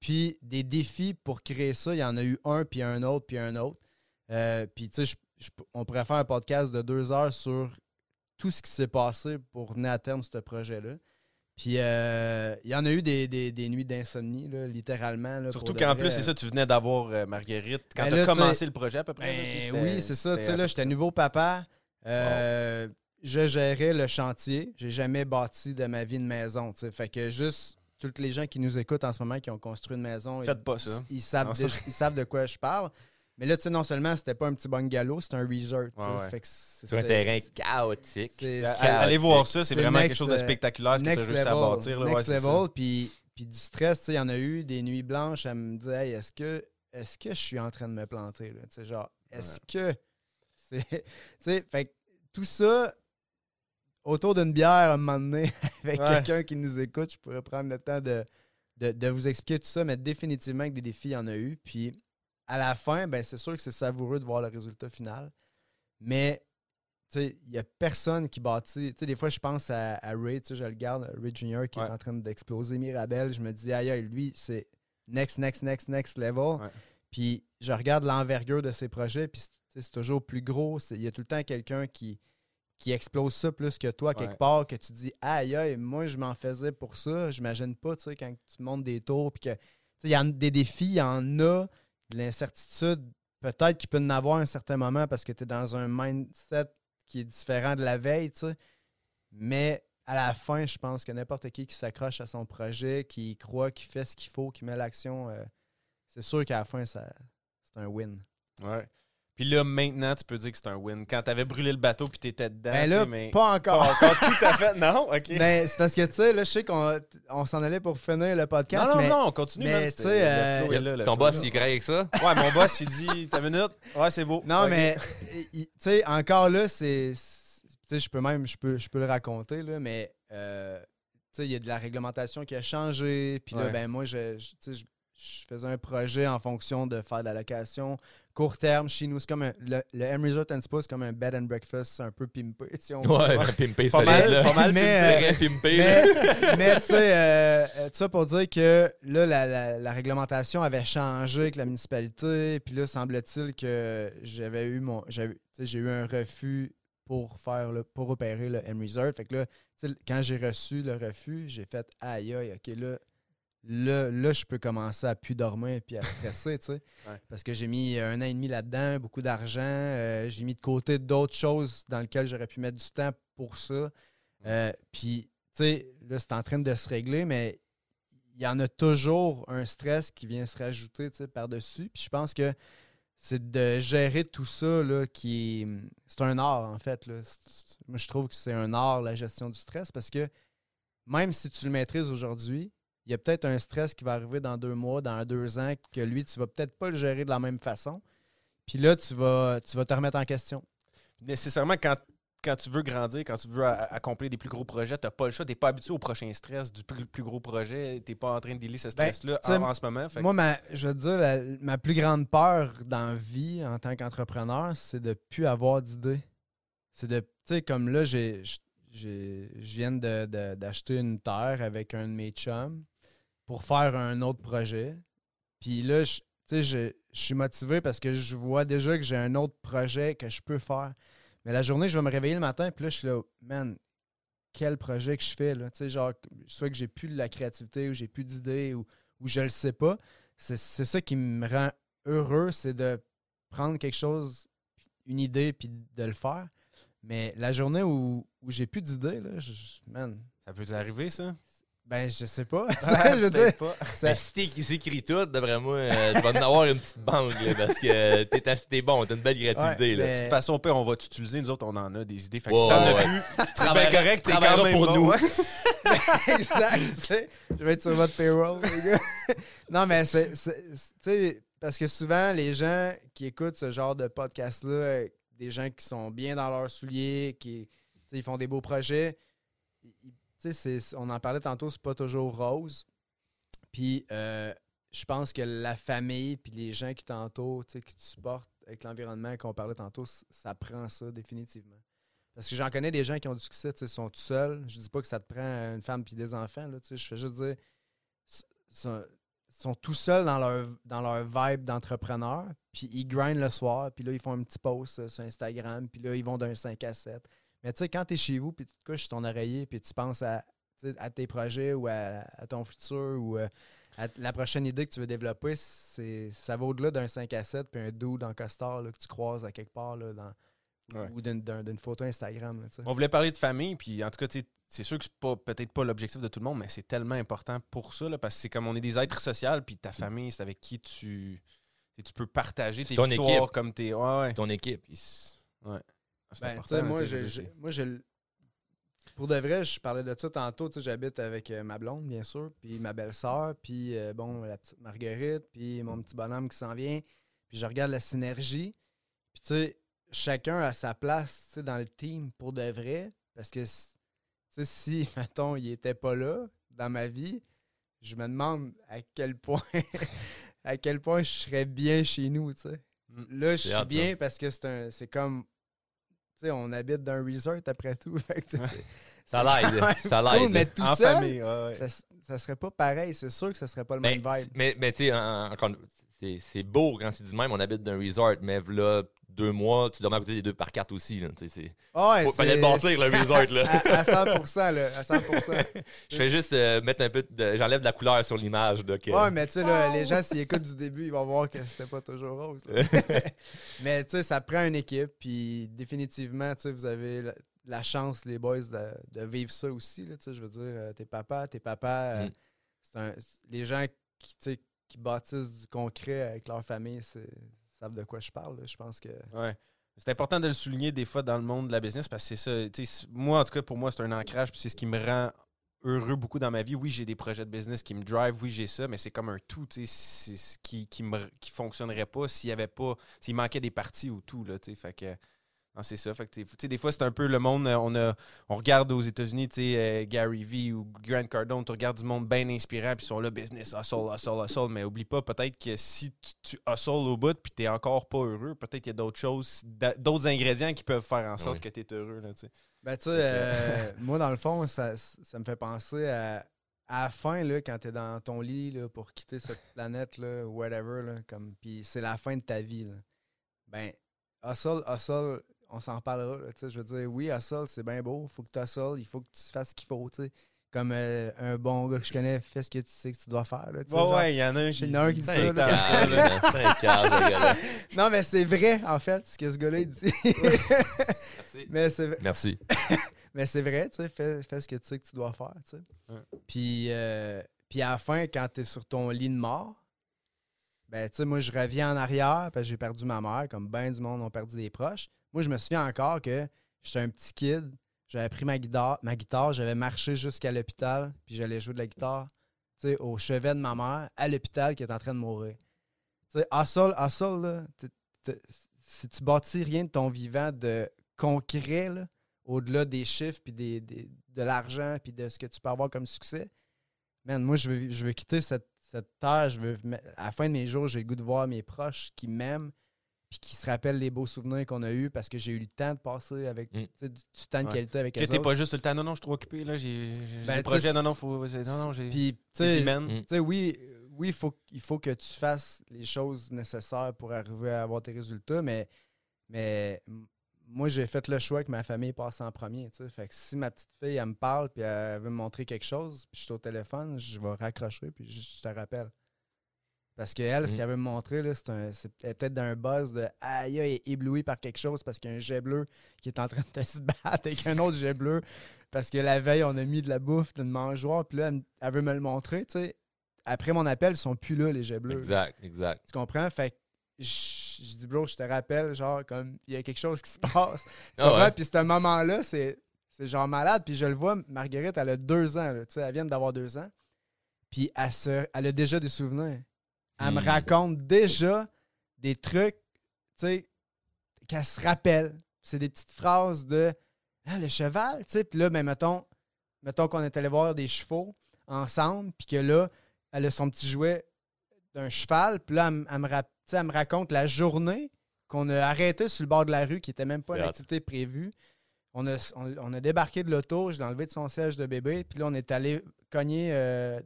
Puis des défis pour créer ça, il y en a eu un, puis un autre, puis un autre. Euh, puis tu sais, on pourrait faire un podcast de deux heures sur tout ce qui s'est passé pour mener à terme ce projet-là. Puis euh, il y en a eu des, des- des nuits d'insomnie, là, littéralement. là, Surtout qu'en plus, c'est ça, tu venais d'avoir euh, Marguerite quand Ben tu as commencé le projet à peu près. Ben oui, c'est ça. Tu sais, là, j'étais nouveau papa. Euh, Je gérais le chantier. J'ai jamais bâti de ma vie une maison. tu sais. Fait que juste toutes les gens qui nous écoutent en ce moment qui ont construit une maison, Faites ils, pas ça. ils savent, de, ils savent de quoi je parle. Mais là, tu sais, non seulement c'était pas un petit bungalow, c'était un resort. tu sais. Ouais, ouais. Fait que c'est- un terrain chaotique. Allez voir ça, c'est vraiment next, quelque chose de euh, spectaculaire ce que tu as next réussi à level. bâtir. là, next level. Puis, puis du stress, tu sais, il y en a eu des nuits blanches à me dire Hey, est-ce que, est-ce que je suis en train de me planter? Là? Tu sais, genre, est-ce que. c'est- Tu sais, fait que tout ça autour d'une bière à un moment donné avec Ouais. quelqu'un qui nous écoute, je pourrais prendre le temps de, de, de vous expliquer tout ça, mais définitivement que des défis, il y en a eu. Puis à la fin, ben, c'est sûr que c'est savoureux de voir le résultat final. Mais il n'y a personne qui bâtit. Des fois, je pense à, à Ray, je le garde, Ray Junior qui Ouais. est en train d'exploser Mirabel. Je me dis, aïe, aïe, lui, c'est next, next, next, next level. Ouais. Puis je regarde l'envergure de ses projets, puis c'est- toujours plus gros. Il y a tout le temps quelqu'un qui, qui explose ça plus que toi, quelque part, que tu dis aïe aïe, moi je m'en faisais pour ça. J'imagine pas, tu sais, quand tu montes des tours, puis que, il y a des défis, il y en a, de l'incertitude, peut-être qu'il peut en avoir un certain moment parce que tu es dans un mindset qui est différent de la veille, tu sais. Mais à la fin, je pense que n'importe qui qui s'accroche à son projet, qui croit, qui fait ce qu'il faut, qui met l'action, euh, c'est sûr qu'à la fin, c'est un win. Ouais. Puis là, maintenant, tu peux dire que c'est un win. Quand t'avais brûlé le bateau puis t'étais dedans, Ben tu là, mais... pas encore. Pas encore tout à fait. Non? OK. Ben, c'est parce que, tu sais, là, je sais qu'on on s'en allait pour finir le podcast, non, non, mais non, on continue. mais tu sais, euh, Ton flow boss, il correct avec ça? Ouais, mon boss, il dit, t'as une minute? Ouais, c'est beau. Non, mais tu sais, encore là, c'est. Tu sais, je peux même, je peux, je peux le raconter, là, mais euh, tu sais, il y a de la réglementation qui a changé. Puis là, Ouais. ben moi, je, je- tu sais, je, je faisais un projet en fonction de faire de la location court terme chez nous. C'est comme un, le, le M Resort and Spa, c'est comme un bed and breakfast, c'est un peu pimpé, si on. Ouais, pimpé Pas solide, mal, là. pas mal. Mais, euh, pimpé, mais, mais tu sais, euh, euh, tout ça pour dire que là, la, la- la réglementation avait changé avec la municipalité. Puis là, semble-t-il que j'avais eu mon. J'ai eu un refus pour faire le, pour opérer le M Resort. Fait que là, quand j'ai reçu le refus, j'ai fait aïe aïe, ok, là. Là, là, je peux commencer à plus dormir puis à stresser, tu sais. Ouais. Parce que j'ai mis un an et demi là-dedans, beaucoup d'argent. euh, j'ai mis de côté d'autres choses dans lesquelles j'aurais pu mettre du temps pour ça. Euh, puis, tu sais, là, c'est en train de se régler, mais il y en a toujours un stress qui vient se rajouter, tu sais, par-dessus. Puis je pense que c'est de gérer tout ça, là, qui est... C'est un art, en fait, là. Moi, je trouve que c'est un art, la gestion du stress, parce que même si tu le maîtrises aujourd'hui, il y a peut-être un stress qui va arriver dans deux mois, dans deux ans, que lui, tu vas peut-être pas le gérer de la même façon. Puis là, tu vas, tu vas te remettre en question. Nécessairement, quand, quand tu veux grandir, quand tu veux accomplir des plus gros projets, t'as pas le choix. T'es pas habitué au prochain stress du plus, plus gros projet. T'es pas en train de dealer ce stress-là Ben, tu sais, en, en ce moment. Fait Moi, ma, je veux te dire, la- ma plus grande peur dans la vie en tant qu'entrepreneur, c'est de plus avoir d'idées. C'est de, tu sais, comme là, j'ai, je viens de- de- d'acheter une terre avec un de mes chums pour faire un autre projet. Puis là, je- je, je suis motivé parce que je vois déjà que j'ai un autre projet que je peux faire. Mais la journée, je vais me réveiller le matin, puis là, je suis là, man, quel projet que je fais, là? Tu sais, genre, soit que j'ai plus de la créativité ou j'ai plus d'idées ou, je le sais pas. C'est ça qui me rend heureux, c'est de prendre quelque chose, une idée, puis de le faire. Mais la journée où, j'ai plus d'idées, là, je- man, Ça peut t'arriver, ça? Ben, je sais pas. Ah, je veux dire, pas. ça- Mais si t'é- si t'écris tout, d'après moi, euh, tu vas en avoir une petite banque, là, parce que t'es assez- t'es bon, t'as une belle créativité, Ouais, là. mais- De toute façon, on va t'utiliser. Nous autres, on en a des idées. Fait que Ouais, si t'en as ouais. plus, Tu bien correct, t'es travailleras quand même pour bon, nous. ouais. exact. tu sais. Je vais être sur votre payroll, les gars. non, mais c'est. Tu sais, parce que souvent, les gens qui écoutent ce genre de podcast-là, des gens qui sont bien dans leurs souliers, qui ils font des beaux projets, ils- on en parlait tantôt, c'est pas toujours rose. Puis, euh, je pense que la famille, puis les gens qui t'entourent, qui te supportent avec l'environnement qu'on parlait tantôt, ça prend ça définitivement. Parce que j'en connais des gens qui ont du succès, sais, sont tout seuls. Je dis pas que ça te prend une femme puis des enfants, là, je fais juste dire, sont, sont tout seuls dans leur, dans leur vibe d'entrepreneur, puis ils grindent le soir, puis là, ils font un petit post euh, sur Instagram, puis là, ils vont d'un 5 à 7. Mais tu sais, quand tu es chez vous, puis tu te couches sur ton oreiller, puis tu penses à, tes projets ou à, à ton futur ou euh, à la prochaine idée que tu veux développer, c'est ça va au-delà d'un 5 à 7 puis un dude en costard là, que tu croises à quelque part là, dans, Ouais. ou d'une, d'un- d'une photo Instagram. Là. On voulait parler de famille, puis en tout cas, c'est sûr que c'est pas peut-être pas l'objectif de tout le monde, mais c'est tellement important pour ça, là, parce que c'est comme on est des êtres sociaux, puis ta famille, c'est avec qui tu, tu peux partager tes ton victoires équipe. comme tes. Ouais, ouais. Ton équipe. Ouais. C'est Ben, important, moi, sais, je- moi, je- pour de vrai, je parlais de ça tantôt. J'habite avec euh, ma blonde, bien sûr, puis ma belle-sœur, puis euh, bon, la petite Marguerite, puis mon petit bonhomme qui s'en vient. Puis je regarde la synergie. Puis tu sais, chacun a sa place tu sais, dans le team pour de vrai. Parce que tu sais, si, mettons, il était pas là dans ma vie, je me demande à quel point à quel point je serais bien chez nous. Mm. Là, je suis bien parce que c'est un c'est comme sais, on habite dans un resort après tout. Fait que, Ça l'aide, ça l'aide. cool, mais tout En seul, famille, ouais, ouais. ça, ça serait pas pareil. C'est sûr que ça serait pas le Mais, même vibe. mais, mais tu sais, encore, c'est- c'est beau quand c'est dit même, on habite dans un resort, mais là, deux mois, tu dormais à côté des deux par quatre aussi. Là, c'est- Ah ouais, Faut- fallait le bâtir, le resort. Là. À, à 100%, là, à 100%. Je fais juste euh, mettre un peu de. J'enlève de la couleur sur l'image. là, que- Ouais, mais tu sais, les gens, s'ils écoutent du début, ils vont voir que c'était pas toujours rose. mais tu sais, ça prend une équipe, puis définitivement, tu sais, vous avez la, la chance, les boys, de, de vivre ça aussi. Là, je veux dire, euh, tes papas, tes papas, euh, Mm. c'est un- les gens qui, qui bâtissent du concret avec leur famille, c'est savent de quoi je parle. Je pense que. Ouais. C'est important de le souligner des fois dans le monde de la business parce que c'est ça. Moi, en tout cas, pour moi, c'est un ancrage. Puis c'est ce qui me rend heureux beaucoup dans ma vie. Oui, j'ai des projets de business qui me drive. Oui, j'ai ça, mais c'est comme un tout. tu sais, qui, qui, me, fonctionnerait pas s'il y avait pas. S'il manquait des parties ou tout. Là, tu sais. fait que. Non, c'est ça. Fait que, tu sais, des fois, c'est un peu le monde. euh, On, a, on regarde aux États-Unis, tu sais, euh, Gary Vee ou Grant Cardone, tu regardes du monde bien inspirant, puis ils sont là, business, hustle, hustle, hustle. Mais oublie pas, peut-être que si tu, tu hustle au bout, puis tu encore pas heureux, peut-être qu'il y a d'autres choses, d'a- d'autres ingrédients qui peuvent faire en sorte Oui. que tu es heureux. Là, tu sais. Ben, tu sais, euh, moi, dans le fond, ça, ça me fait penser à, à la fin, là, quand t'es dans ton lit là, pour quitter cette planète, là, ou whatever, là, comme, puis c'est la fin de ta vie. Là. Ben, hustle, hustle, on s'en parlera. là, tu sais, je veux dire, oui, hustle, c'est bien beau, faut que tu hustle, il faut que tu fasses ce qu'il faut. tu sais. Comme euh, un bon gars que je connais, fais ce que tu sais que tu dois faire. Là, Ouais, genre. ouais, il y en a un Il y en a un qui dit ça. là. là. Non, mais c'est vrai, en fait, ce que ce gars-là dit. Merci. mais c'est Merci. Mais c'est vrai, tu sais, fais, fais ce que tu sais que tu dois faire, tu sais. Ouais. Puis, euh, puis à la fin, quand tu es sur ton lit de mort, ben, tu sais, moi, je reviens en arrière parce que j'ai perdu ma mère, comme bien du monde ont perdu des proches. Moi, je me souviens encore que j'étais un petit kid, j'avais pris ma guitare, ma guitare j'avais marché jusqu'à l'hôpital, puis j'allais jouer de la guitare, au chevet de ma mère, à l'hôpital qui est en train de mourir. Tu sais, hustle, hustle, là, t'es- t'es- si tu bâtis rien de ton vivant de concret, là, au-delà des chiffres, puis des, des- de l'argent, puis de ce que tu peux avoir comme succès, man, moi, je veux, je veux quitter cette, cette terre. Je veux, à la fin de mes jours, j'ai le goût de voir mes proches qui m'aiment, puis qui se rappellent les beaux souvenirs qu'on a eus parce que j'ai eu le temps de passer avec Mm. du, du temps de Ouais. qualité avec Que eux t'es autres. pas juste le temps, non, non, je suis trop occupé, là, j'ai Ben, projets, sais, non, non, faut. Non, non, j'ai. Puis, tu sais, oui, oui il, faut, il faut que tu fasses les choses nécessaires pour arriver à avoir tes résultats, mais, mais moi, j'ai fait le choix que ma famille passe en premier. tu sais. Fait que si ma petite fille, elle me parle puis elle veut me montrer quelque chose, puis je suis au téléphone, je vais raccrocher puis je, je te rappelle. Parce qu'elle, ce Mm. qu'elle veut me montrer, c'est peut-être d'un buzz de aïe, elle est éblouie par quelque chose parce qu'il y a un jet bleu qui est en train de se battre avec un autre jet bleu. Parce que la veille, on a mis de la bouffe, d'une mangeoire, puis là, elle, veut me le montrer, tu sais. Après mon appel, ils sont plus là, les jets bleus. Exact, exact. Tu comprends? Fait que je je dis, bro, je te rappelle, genre, comme, il y a quelque chose qui se passe. Tu Ah comprends? ouais. Puis ce moment-là, c'est c'est genre malade. Puis je le vois, Marguerite, elle a deux ans, là, tu sais, elle vient d'avoir deux ans. Puis elle, se, elle a déjà des souvenirs. Elle me Hmm. raconte déjà des trucs, tu sais, qu'elle se rappelle. C'est des petites phrases de Ah, le cheval, tu sais. Puis là, ben, mettons, mettons qu'on est allé voir des chevaux ensemble, puis que là, elle a son petit jouet d'un cheval, puis là, elle, me- elle me rap- tu sais, elle me raconte la journée qu'on a arrêté sur le bord de la rue, qui était même pas une activité prévue. On a, on, on a débarqué de l'auto, je l'ai enlevé de son siège de bébé, puis là, on est allé cogner euh,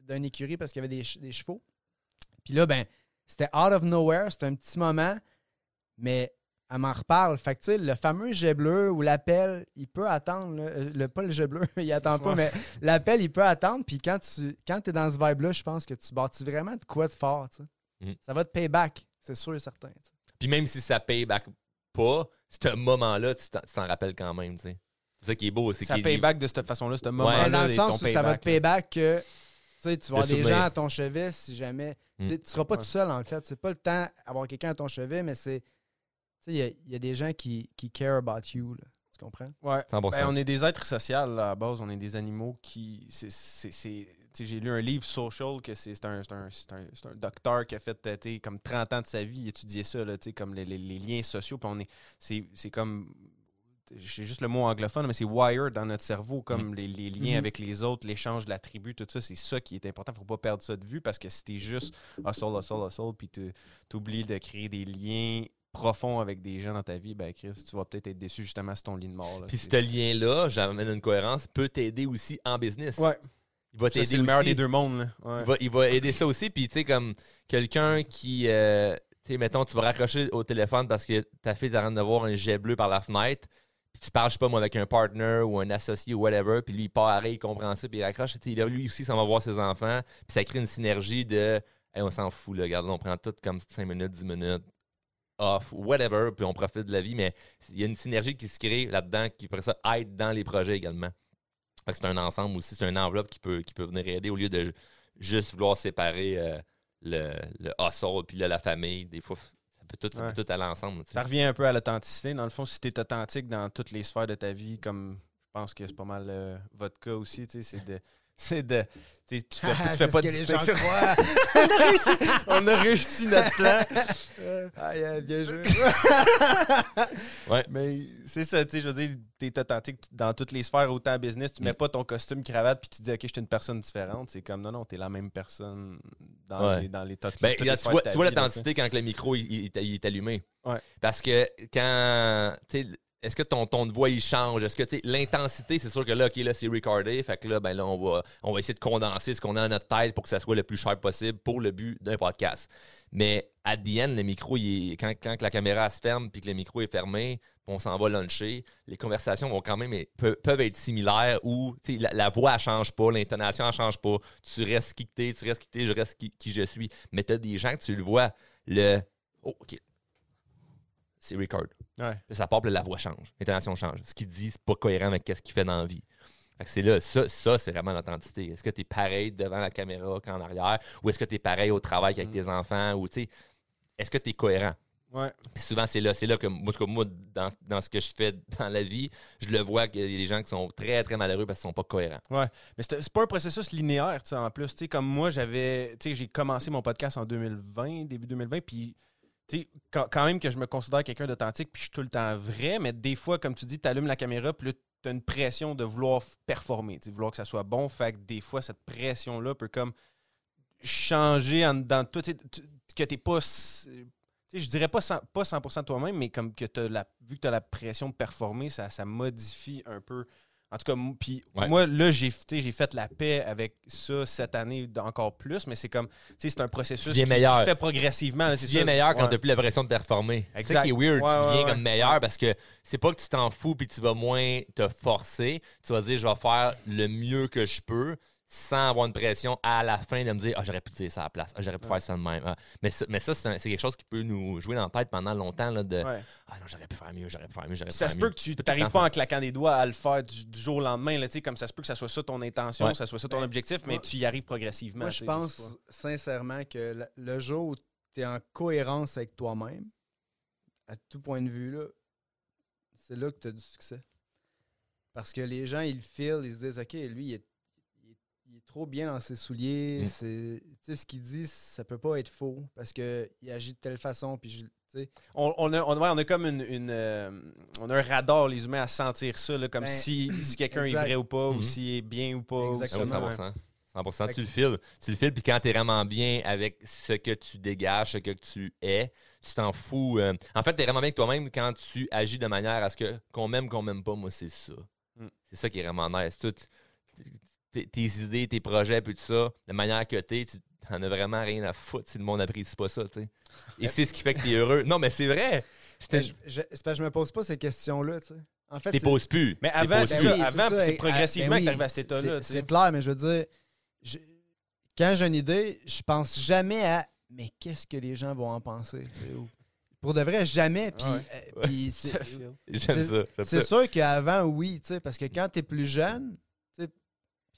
d'une écurie parce qu'il y avait des chevaux. Puis là, ben, c'était out of nowhere, c'était un petit moment, mais elle m'en reparle. Fait que, tu sais, le fameux jet bleu ou l'appel, il peut attendre. Euh, Le, pas le jet bleu, il attend pas, Ouais. mais l'appel, il peut attendre. Puis quand tu quand es dans ce vibe-là, je pense que tu bâtis vraiment de quoi de fort. Mm. Ça va te pay back, c'est sûr et certain. Puis même si ça paye back pas, ce moment-là, tu t'en tu t'en rappelles quand même, tu sais. C'est ça qui est beau. c'est Ça qu'il- payback de cette façon-là, ce moment-là. Dans le sens où ça va te payback, payback que sais, tu vas avoir des gens à ton chevet si jamais. Mm. Tu Tu seras pas Ouais. tout seul, en fait. C'est pas le temps d'avoir quelqu'un à ton chevet, mais c'est. Tu sais, il y a- il y, a des gens qui, qui care about you. Là. Tu comprends? Ouais. 100%. Ben, on est des êtres sociaux là, à la base, on est des animaux qui. c'est- c'est- c'est- tu sais, J'ai lu un livre social que c'est un, c'est un, c'est un- c'est un docteur qui a fait tu sais, comme 30 ans de sa vie étudier ça, là, tu sais, comme les, les- les liens sociaux. On est. C'est comme. J'ai juste le mot anglophone, mais c'est wired dans notre cerveau, comme les, les liens Mhm. avec les autres, l'échange de la tribu, tout ça, c'est ça qui est important. Faut pas perdre ça de vue parce que si t'es juste hustle, hustle, hustle, puis tu oublies de créer des liens profonds avec des gens dans ta vie, ben Chris, tu vas peut-être être déçu justement sur ton lit de mort. là. Puis ce lien-là, j'amène une cohérence, peut t'aider aussi en business. Ouais. Il va t'aider c'est le meilleur des deux mondes. là. Ouais. Il va, il va aider ça aussi. Puis, tu sais, comme quelqu'un qui, euh, tu sais, mettons, tu vas raccrocher au téléphone parce que ta fille est en train de voir un jet bleu par la fenêtre, puis tu parles, je sais pas moi, avec un partner ou un associé ou whatever, puis lui, il part il comprend ça, puis il raccroche. Tu sais, lui aussi, ça va voir ses enfants, puis ça crée une synergie de hey, on s'en fout, là, regarde, on prend tout comme 5 minutes, 10 minutes off, whatever, puis on profite de la vie, mais il y a une synergie qui se crée là-dedans qui pourrait ça être dans les projets également. c'est un ensemble aussi, c'est une enveloppe qui peut, qui peut venir aider au lieu de juste vouloir séparer euh, le, le hustle puis la famille. Des fois, peut tout, ça tout aller ensemble. Ça revient un peu à l'authenticité. Dans le fond, si tu es authentique dans toutes les sphères de ta vie, comme je pense que c'est pas mal euh, votre cas aussi, c'est de c'est de. Tu fais, tu fais pas de distinction. on, a réussi, on a réussi notre plan. ah, bien joué. ouais. Mais c'est ça, tu sais, je veux dire, tu es authentique dans toutes les sphères, autant business. Tu mets mm. pas ton costume, cravate, puis tu dis, OK, je suis une personne différente. C'est comme, non, non, tu es la même personne dans les, dans les, ben, tu vois, tu vois l'authenticité quand le micro il, il, est allumé. Ouais. Parce que quand est-ce que ton ton de voix il change? Est-ce que l'intensité, c'est sûr que là, OK, là, c'est recordé. Fait que là, ben là, on va, on va essayer de condenser ce qu'on a dans notre tête pour que ça soit le plus cher possible pour le but d'un podcast. Mais à the end, le micro, quand, la caméra se ferme puis que le micro est fermé, on s'en va luncher, les conversations vont quand même peuvent, être similaires ou la, voix ne change pas, l'intonation ne change pas. Tu restes qui tu restes qui je reste qui, je suis. Mais tu as des gens que tu le vois, le Oh, OK. C'est record. Ça part, la voix change. L'intonation change. Ce qu'il dit, c'est pas cohérent avec ce qu'il fait dans la vie. c'est là, ça, ça c'est vraiment l'authenticité. Est-ce que tu es pareil devant la caméra qu'en arrière? Ou est-ce que tu es pareil au travail avec mm. tes enfants? Ou est-ce que tu es cohérent? Ouais. souvent, c'est là, c'est là que moi, moi dans, ce que je fais dans la vie, je le vois qu'il y a des gens qui sont très, très malheureux parce qu'ils sont pas cohérents. Ouais. Mais c'est pas un processus linéaire, en plus. comme moi, j'avais. j'ai commencé mon podcast en 2020, début 2020, puis quand, quand, même que je me considère quelqu'un d'authentique, puis je suis tout le temps vrai, mais des fois, comme tu dis, tu allumes la caméra, puis tu as une pression de vouloir performer, de vouloir que ça soit bon. Fait que des fois, cette pression-là peut comme changer en, dans toi, que tu pas. Je dirais pas 100%, pas 100 toi-même, mais comme que la, vu que tu as la pression de performer, ça, ça modifie un peu en tout cas, puis moi, là, j'ai fait la paix avec ça cette année encore plus, mais c'est comme, tu sais, c'est un processus qui, se fait progressivement. Tu deviens meilleur quand tu n'as plus la pression de performer. C'est ça qui est weird. tu deviens comme meilleur parce que c'est pas que tu t'en fous puis tu vas moins te forcer. Tu vas dire, je vais faire le mieux que je peux sans avoir une pression à la fin de me dire Ah, j'aurais pu dire ça à la place, ah, j'aurais pu faire ça de même. Ah. Mais ça, mais ça c'est quelque chose qui peut nous jouer dans la tête pendant longtemps là, de Ah non, j'aurais pu faire mieux, j'aurais pu faire mieux, j'aurais pu Ça se peut que tu n'arrives pas en claquant des doigts à le faire du, jour au lendemain. Là, comme ça se peut que ça soit ça ton intention, que ça soit ça ton ben, objectif, mais tu y arrives progressivement. Moi, je pense sincèrement que le, jour où tu es en cohérence avec toi-même, à tout point de vue, là, c'est là que tu as du succès. Parce que les gens, ils filent, ils se disent OK, lui, il est trop bien dans ses souliers. Mm. C'est, ce qu'il dit, ça peut pas être faux parce qu'il agit de telle façon. Puis on, on, a, on, a comme une, euh, on a un radar, les humains, à sentir ça, comme ben, si, si quelqu'un est vrai ou pas, ou mm-hmm. s'il est bien ou pas. Exactement. 100%. 100%, tu le files. Tu le files, puis quand tu es vraiment bien avec ce que tu dégages, ce que tu es, tu t'en fous. Euh, en fait, tu es vraiment bien avec toi-même quand tu agis de manière à ce que qu'on m'aime, qu'on m'aime pas, moi, c'est ça. Mm. C'est ça qui est vraiment nice. Tout, tes idées, tes projets, puis tout ça, de manière que t'es, tu n'en as vraiment rien à foutre si le monde n'apprécie pas ça, tu sais. Et c'est ce qui fait que t'es heureux. Non, mais c'est vrai. Je, je, je me pose pas ces questions-là, tu sais. En fait, t'es poses plus. Mais avant, c'est avant, c'est progressivement ben que t'arrives à cet état-là. C'est clair, mais je veux dire, quand j'ai une idée, je pense jamais à mais qu'est-ce que les gens vont en penser, Pour de vrai, jamais. Puis, euh, c'est sûr qu'avant, oui, tu sais, parce que quand t'es plus jeune,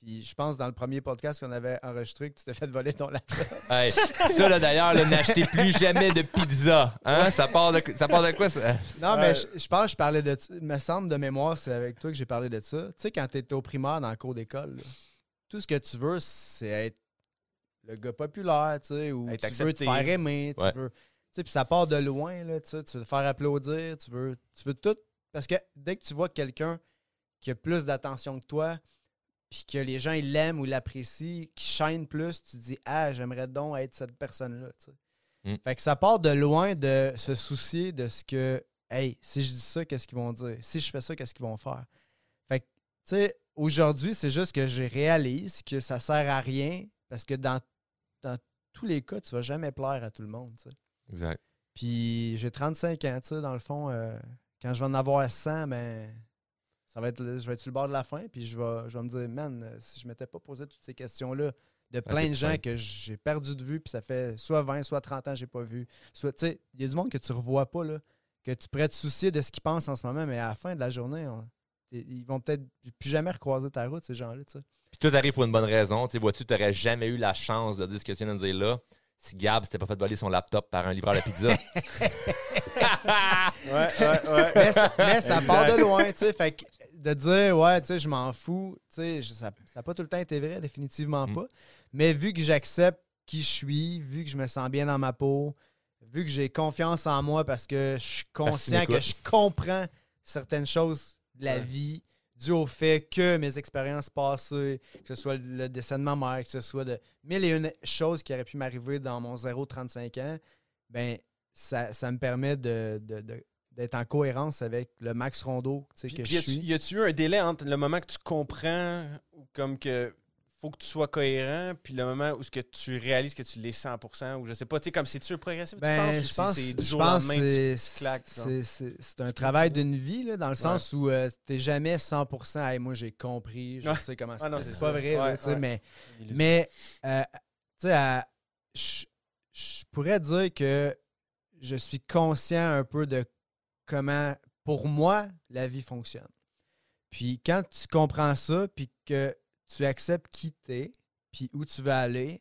je pense dans le premier podcast qu'on avait enregistré que tu t'es fait voler ton laptop. ça, là, d'ailleurs, n'achetez plus jamais de pizza. Hein? Ça, part de, ça part de quoi, ça? Non, mais je, pense que je parlais de... me semble, de mémoire, c'est avec toi que j'ai parlé de ça. Tu sais, quand tu étais au primaire dans le cours d'école, tout ce que tu veux, c'est être le gars populaire, tu sais, ou tu veux te faire aimer, tu veux... Tu sais, puis ça part de loin, là, tu veux te faire applaudir, tu veux, tu veux tout... Parce que dès que tu vois quelqu'un qui a plus d'attention que toi, puis que les gens ils l'aiment ou l'apprécient, qui chaînent plus, tu te dis Ah, j'aimerais donc être cette personne-là. Mm. Fait que ça part de loin de se soucier de ce que Hey, si je dis ça, qu'est-ce qu'ils vont dire? Si je fais ça, qu'est-ce qu'ils vont faire? Fait que, tu sais, aujourd'hui, c'est juste que je réalise que ça sert à rien parce que dans, dans tous les cas, tu vas jamais plaire à tout le monde. Exact. Puis j'ai 35 ans, tu sais, dans le fond. euh, quand je vais en avoir 100, ben, ça va être, je vais être sur le bord de la fin. Puis je vais, je vais me dire, man, euh, si je m'étais pas posé toutes ces questions-là de plein de gens que j'ai perdu de vue, puis ça fait soit 20, soit 30 ans que j'ai pas vu. Soit, tu sais, il y a du monde que tu revois pas, là, que tu pourrais te soucier de ce qu'ils pensent en ce moment, mais à la fin de la journée, on- ils vont peut-être plus jamais recroiser ta route, ces gens-là, tu sais. Puis tout arrive pour une bonne raison. Tu vois-tu, tu n'aurais jamais eu la chance de dire ce que tu viens de dire là si Gab s'était pas fait voler son laptop par un livreur de pizza? Ouais, ouais, ouais. mais, ça, mais ça part de loin, tu sais. Fait que de dire, ouais, tu sais, je m'en fous, tu sais, ça n'a pas tout le temps été vrai, définitivement Mm. pas. Mais vu que j'accepte qui je suis, vu que je me sens bien dans ma peau, vu que j'ai confiance en moi parce que je suis conscient que je comprends certaines choses de la Ouais. vie dû au fait que mes expériences passées, que ce soit le décès de ma mère, que ce soit de mille et une choses qui auraient pu m'arriver dans mon 0-35 ans, ben ça, ça me permet de, de- de- d'être en cohérence avec le Max Rondeau que puis je y a-tu- suis. y a-tu eu un délai entre le moment que tu comprends, ou comme que faut que tu sois cohérent, puis le moment où ce que tu réalises que tu l'es 100%, ou je sais pas, tu sais, comme c'est-tu progressif, tu Ben, penses, je pense, c'est du jour au lendemain, c'est, un travail d'une vie, là, dans le sens où euh, t'es jamais 100% Hey, moi j'ai compris, je Ouais. sais comment Ah non, c'est. pas vrai, Ouais, mais, mais euh, tu sais, je je pourrais dire que je suis conscient un peu de comment, pour moi, la vie fonctionne. Puis quand tu comprends ça, puis que tu acceptes qui t'es, puis où tu veux aller,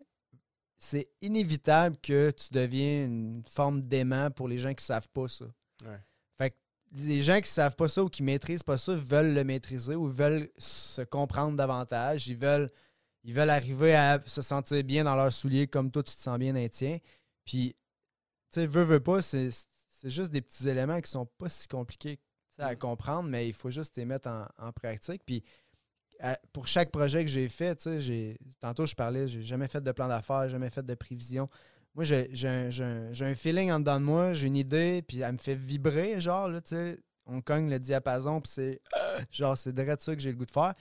c'est inévitable que tu deviens une forme d'aimant pour les gens qui savent pas ça. Ouais. Fait que les gens qui savent pas ça ou qui maîtrisent pas ça veulent le maîtriser ou veulent se comprendre davantage. Ils veulent, ils veulent arriver à se sentir bien dans leurs souliers comme toi, tu te sens bien dans les tiens. Puis, tu sais, veux, veux pas, c'est c'est juste des petits éléments qui sont pas si compliqués à Mm. comprendre, mais il faut juste les mettre en, en pratique. Puis, à- pour chaque projet que j'ai fait, tantôt je parlais, j'ai jamais fait de plan d'affaires, jamais fait de prévision. Moi, j'ai un, un- feeling en dedans de moi, j'ai une idée, puis elle me fait vibrer, genre, là, tu sais, on cogne le diapason, puis c'est, genre, c'est direct ça que j'ai le goût de faire.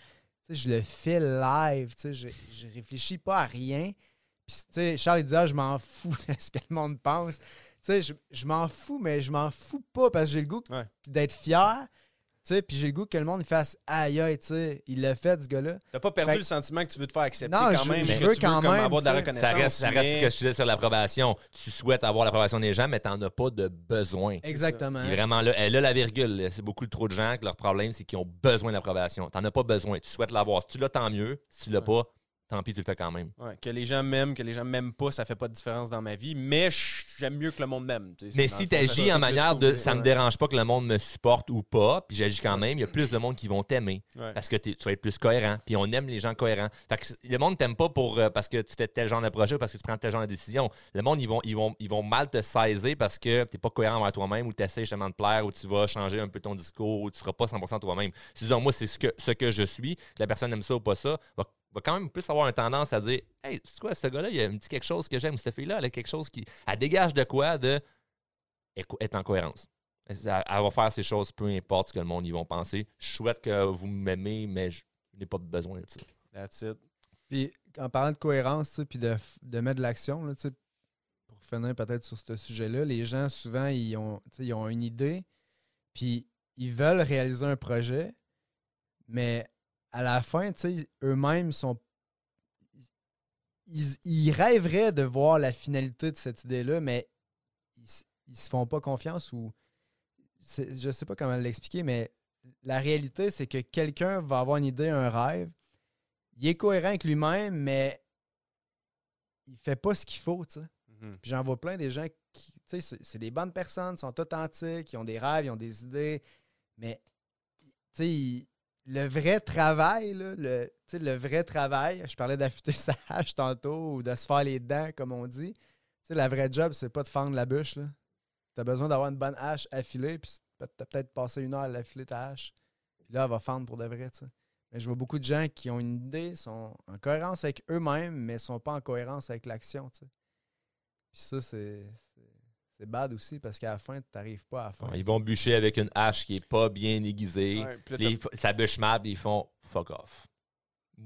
Je le fais live, tu sais, je, je réfléchis pas à rien. Puis, tu sais, Charles, il disait, Ah, je m'en fous de ce que le monde pense. Tu sais, je, je m'en fous, mais je m'en fous pas parce que j'ai le goût Ouais. d'être fier. Tu sais, puis j'ai le goût que le monde fasse aïe aïe, tu sais, il l'a fait, ce gars-là. T'as pas perdu Fait- le sentiment que tu veux te faire accepter Non, quand je- même, je que veux tu quand comme même, avoir de la reconnaissance. ça reste, ça reste mais- que je disais sur l'approbation. Tu souhaites avoir l'approbation des gens, mais tu n'en as pas de besoin. Exactement. Il est vraiment là. Elle a la virgule. là. C'est beaucoup trop de gens que leur problème, c'est qu'ils ont besoin d'approbation. Tu n'en as pas besoin. Tu souhaites l'avoir. Si tu l'as, tant mieux. Si tu l'as pas, tant pis, tu le fais quand même. Ouais, que les gens m'aiment, que les gens m'aiment pas, ça fait pas de différence dans ma vie, mais j'aime mieux que le monde m'aime. Mais si tu agis en manière de ça me dérange pas que le monde me supporte ou pas, puis j'agis quand même, il y a plus de monde qui vont t'aimer Ouais. parce que tu vas être plus cohérent. Puis on aime les gens cohérents. Fait que le monde t'aime pas pour euh, parce que tu fais tel genre de projet ou parce que tu prends tel genre de décision. Le monde, ils vont, ils vont, ils vont mal te saisir parce que tu pas cohérent envers toi-même ou tu essaies justement de plaire ou tu vas changer un peu ton discours ou tu seras pas 100% toi-même. Si disons, moi, c'est ce que, ce que je suis, que la personne aime ça ou pas ça, va, va quand même plus avoir une tendance à dire Hey, c'est quoi, ce gars-là, il a un petit quelque chose que j'aime, ou cette fille-là, elle a quelque chose qui. Elle dégage de quoi de être en cohérence. Elle, elle va faire ces choses, peu importe ce que le monde y vont penser. Je souhaite que vous m'aimez, mais je n'ai pas besoin de ça. That's it. Puis en parlant de cohérence, tu sais, puis de, de mettre de l'action, là, tu sais, pour finir peut-être sur ce sujet-là, les gens souvent ils ont, ils ont une idée, puis ils veulent réaliser un projet, mais à la fin, eux-mêmes sont. Ils, ils rêveraient de voir la finalité de cette idée-là, mais ils, ils se font pas confiance ou. Je sais pas comment l'expliquer, mais la réalité, c'est que quelqu'un va avoir une idée, un rêve, il est cohérent avec lui-même, mais il fait pas ce qu'il faut, tu sais. Mhm. J'en vois plein des gens qui, tu sais, c'est- c'est des bonnes personnes, sont authentiques, ils ont des rêves, ils ont des idées, mais, tu sais, ils- le vrai travail, là, le, tu le vrai travail, je parlais d'affûter sa hache tantôt ou de se faire les dents, comme on dit. Tu sais, la vraie job, c'est pas de fendre la bûche, là. T'as besoin d'avoir une bonne hache affilée, puis t'as peut-être passé une heure à l'affiler ta hache. Puis là, elle va fendre pour de vrai, tu. Mais je vois beaucoup de gens qui ont une idée, sont en cohérence avec eux-mêmes, mais sont pas en cohérence avec l'action, tu. Puis ça, c'est c'est- bad aussi, parce qu'à la fin, tu n'arrives pas à la fin. Ils vont bûcher avec une hache qui est pas bien aiguisée. Ouais, puis là, Puis ils f- ça bûche mal, ils font fuck off.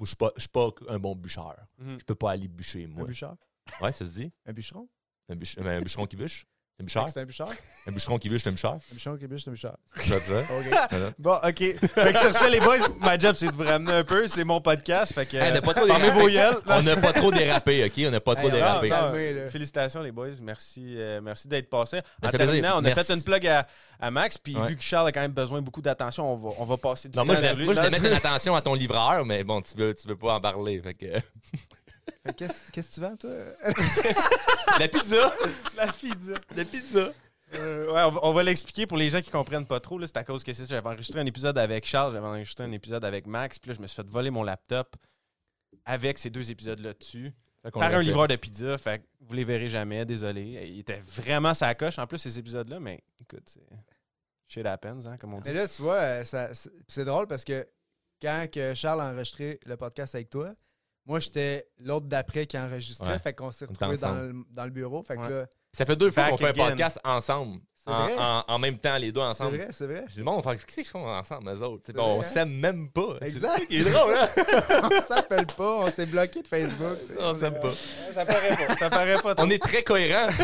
Je suis pas, je suis pas un bon bûcheur. t'as- Mhm. Je peux pas aller bûcher, Un moi. bûcheur? Ouais, ça se dit? Un bûcheron? Un, bûche- un bûcheron qui bûche? C'est un bûcheur. C'est un bûcheur. Un bûcheron qui bûche, un bûcheur. Un bûcheur qui bûche, c'est un bûcheur. Ça te va? OK. Bon, OK. Fait que sur ça, les boys, ma job, c'est de vous ramener un peu. C'est mon podcast. Fait que. Hey, on n'a pas trop fermez dérapé. On n'a pas trop dérapé, OK? On n'a pas trop Hey, dérapé. Félicitations, les boys. Merci, euh, merci d'être passés. En terminant, on a Merci. fait une plug à, à Max. Puis Ouais. vu que Charles a quand même besoin beaucoup d'attention, on va, on va passer du Non, moi, temps je vais, moi, je vais mettre une attention à ton livreur, mais bon, tu veux, tu veux pas en parler. Fait que... Qu'est-ce qu'est-ce que tu vends, toi? La pizza! La pizza. La pizza! Euh, ouais, on va, on va l'expliquer pour les gens qui comprennent pas trop. là, C'est à cause que c'est ça. J'avais enregistré un épisode avec Charles, j'avais enregistré un épisode avec Max. Puis là, je me suis fait voler mon laptop avec ces deux épisodes-là dessus. Par l'a un fait. livreur de pizza. Fait vous les verrez jamais, désolé. Il était vraiment sa coche en plus, ces épisodes-là. Mais écoute, c'est. Shit happens, hein, comme on dit. Mais là, tu vois, euh, ça- c'est c'est drôle parce que quand que Charles a enregistré le podcast avec toi, moi, j'étais l'autre d'après qui enregistrait. Ouais. Fait qu'on s'est retrouvés dans le, dans le bureau. Fait que Ouais. là, Ça fait deux fois qu'on fait again. un podcast ensemble. C'est En, vrai? en- en même temps, les deux c'est ensemble. vrai, c'est vrai. Je bon, faire qu'est-ce qu'ils font ensemble, eux autres? C'est on hein? s'aime même pas. Exact. C'est c'est drôle, hein? on s'appelle pas, on s'est bloqué de Facebook. on s'aime pas. Ça paraît pas. Ça paraît pas. On est très cohérents.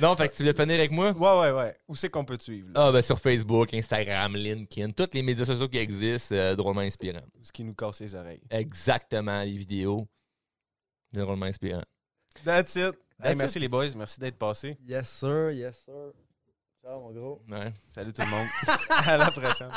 non, fait que tu voulais finir avec moi? Ouais, ouais, ouais. Où c'est qu'on peut te suivre? là? Ah, ben sur Facebook, Instagram, LinkedIn, tous les médias sociaux qui existent, euh, drôlement inspirants. Ce qui nous casse les oreilles. Exactement, les vidéos. Drôlement inspirants. That's it. Hey, That's merci les boys. Merci d'être passés. Yes, sir, yes, sir. Ciao, mon gros. Ouais. Salut tout le monde. à la prochaine.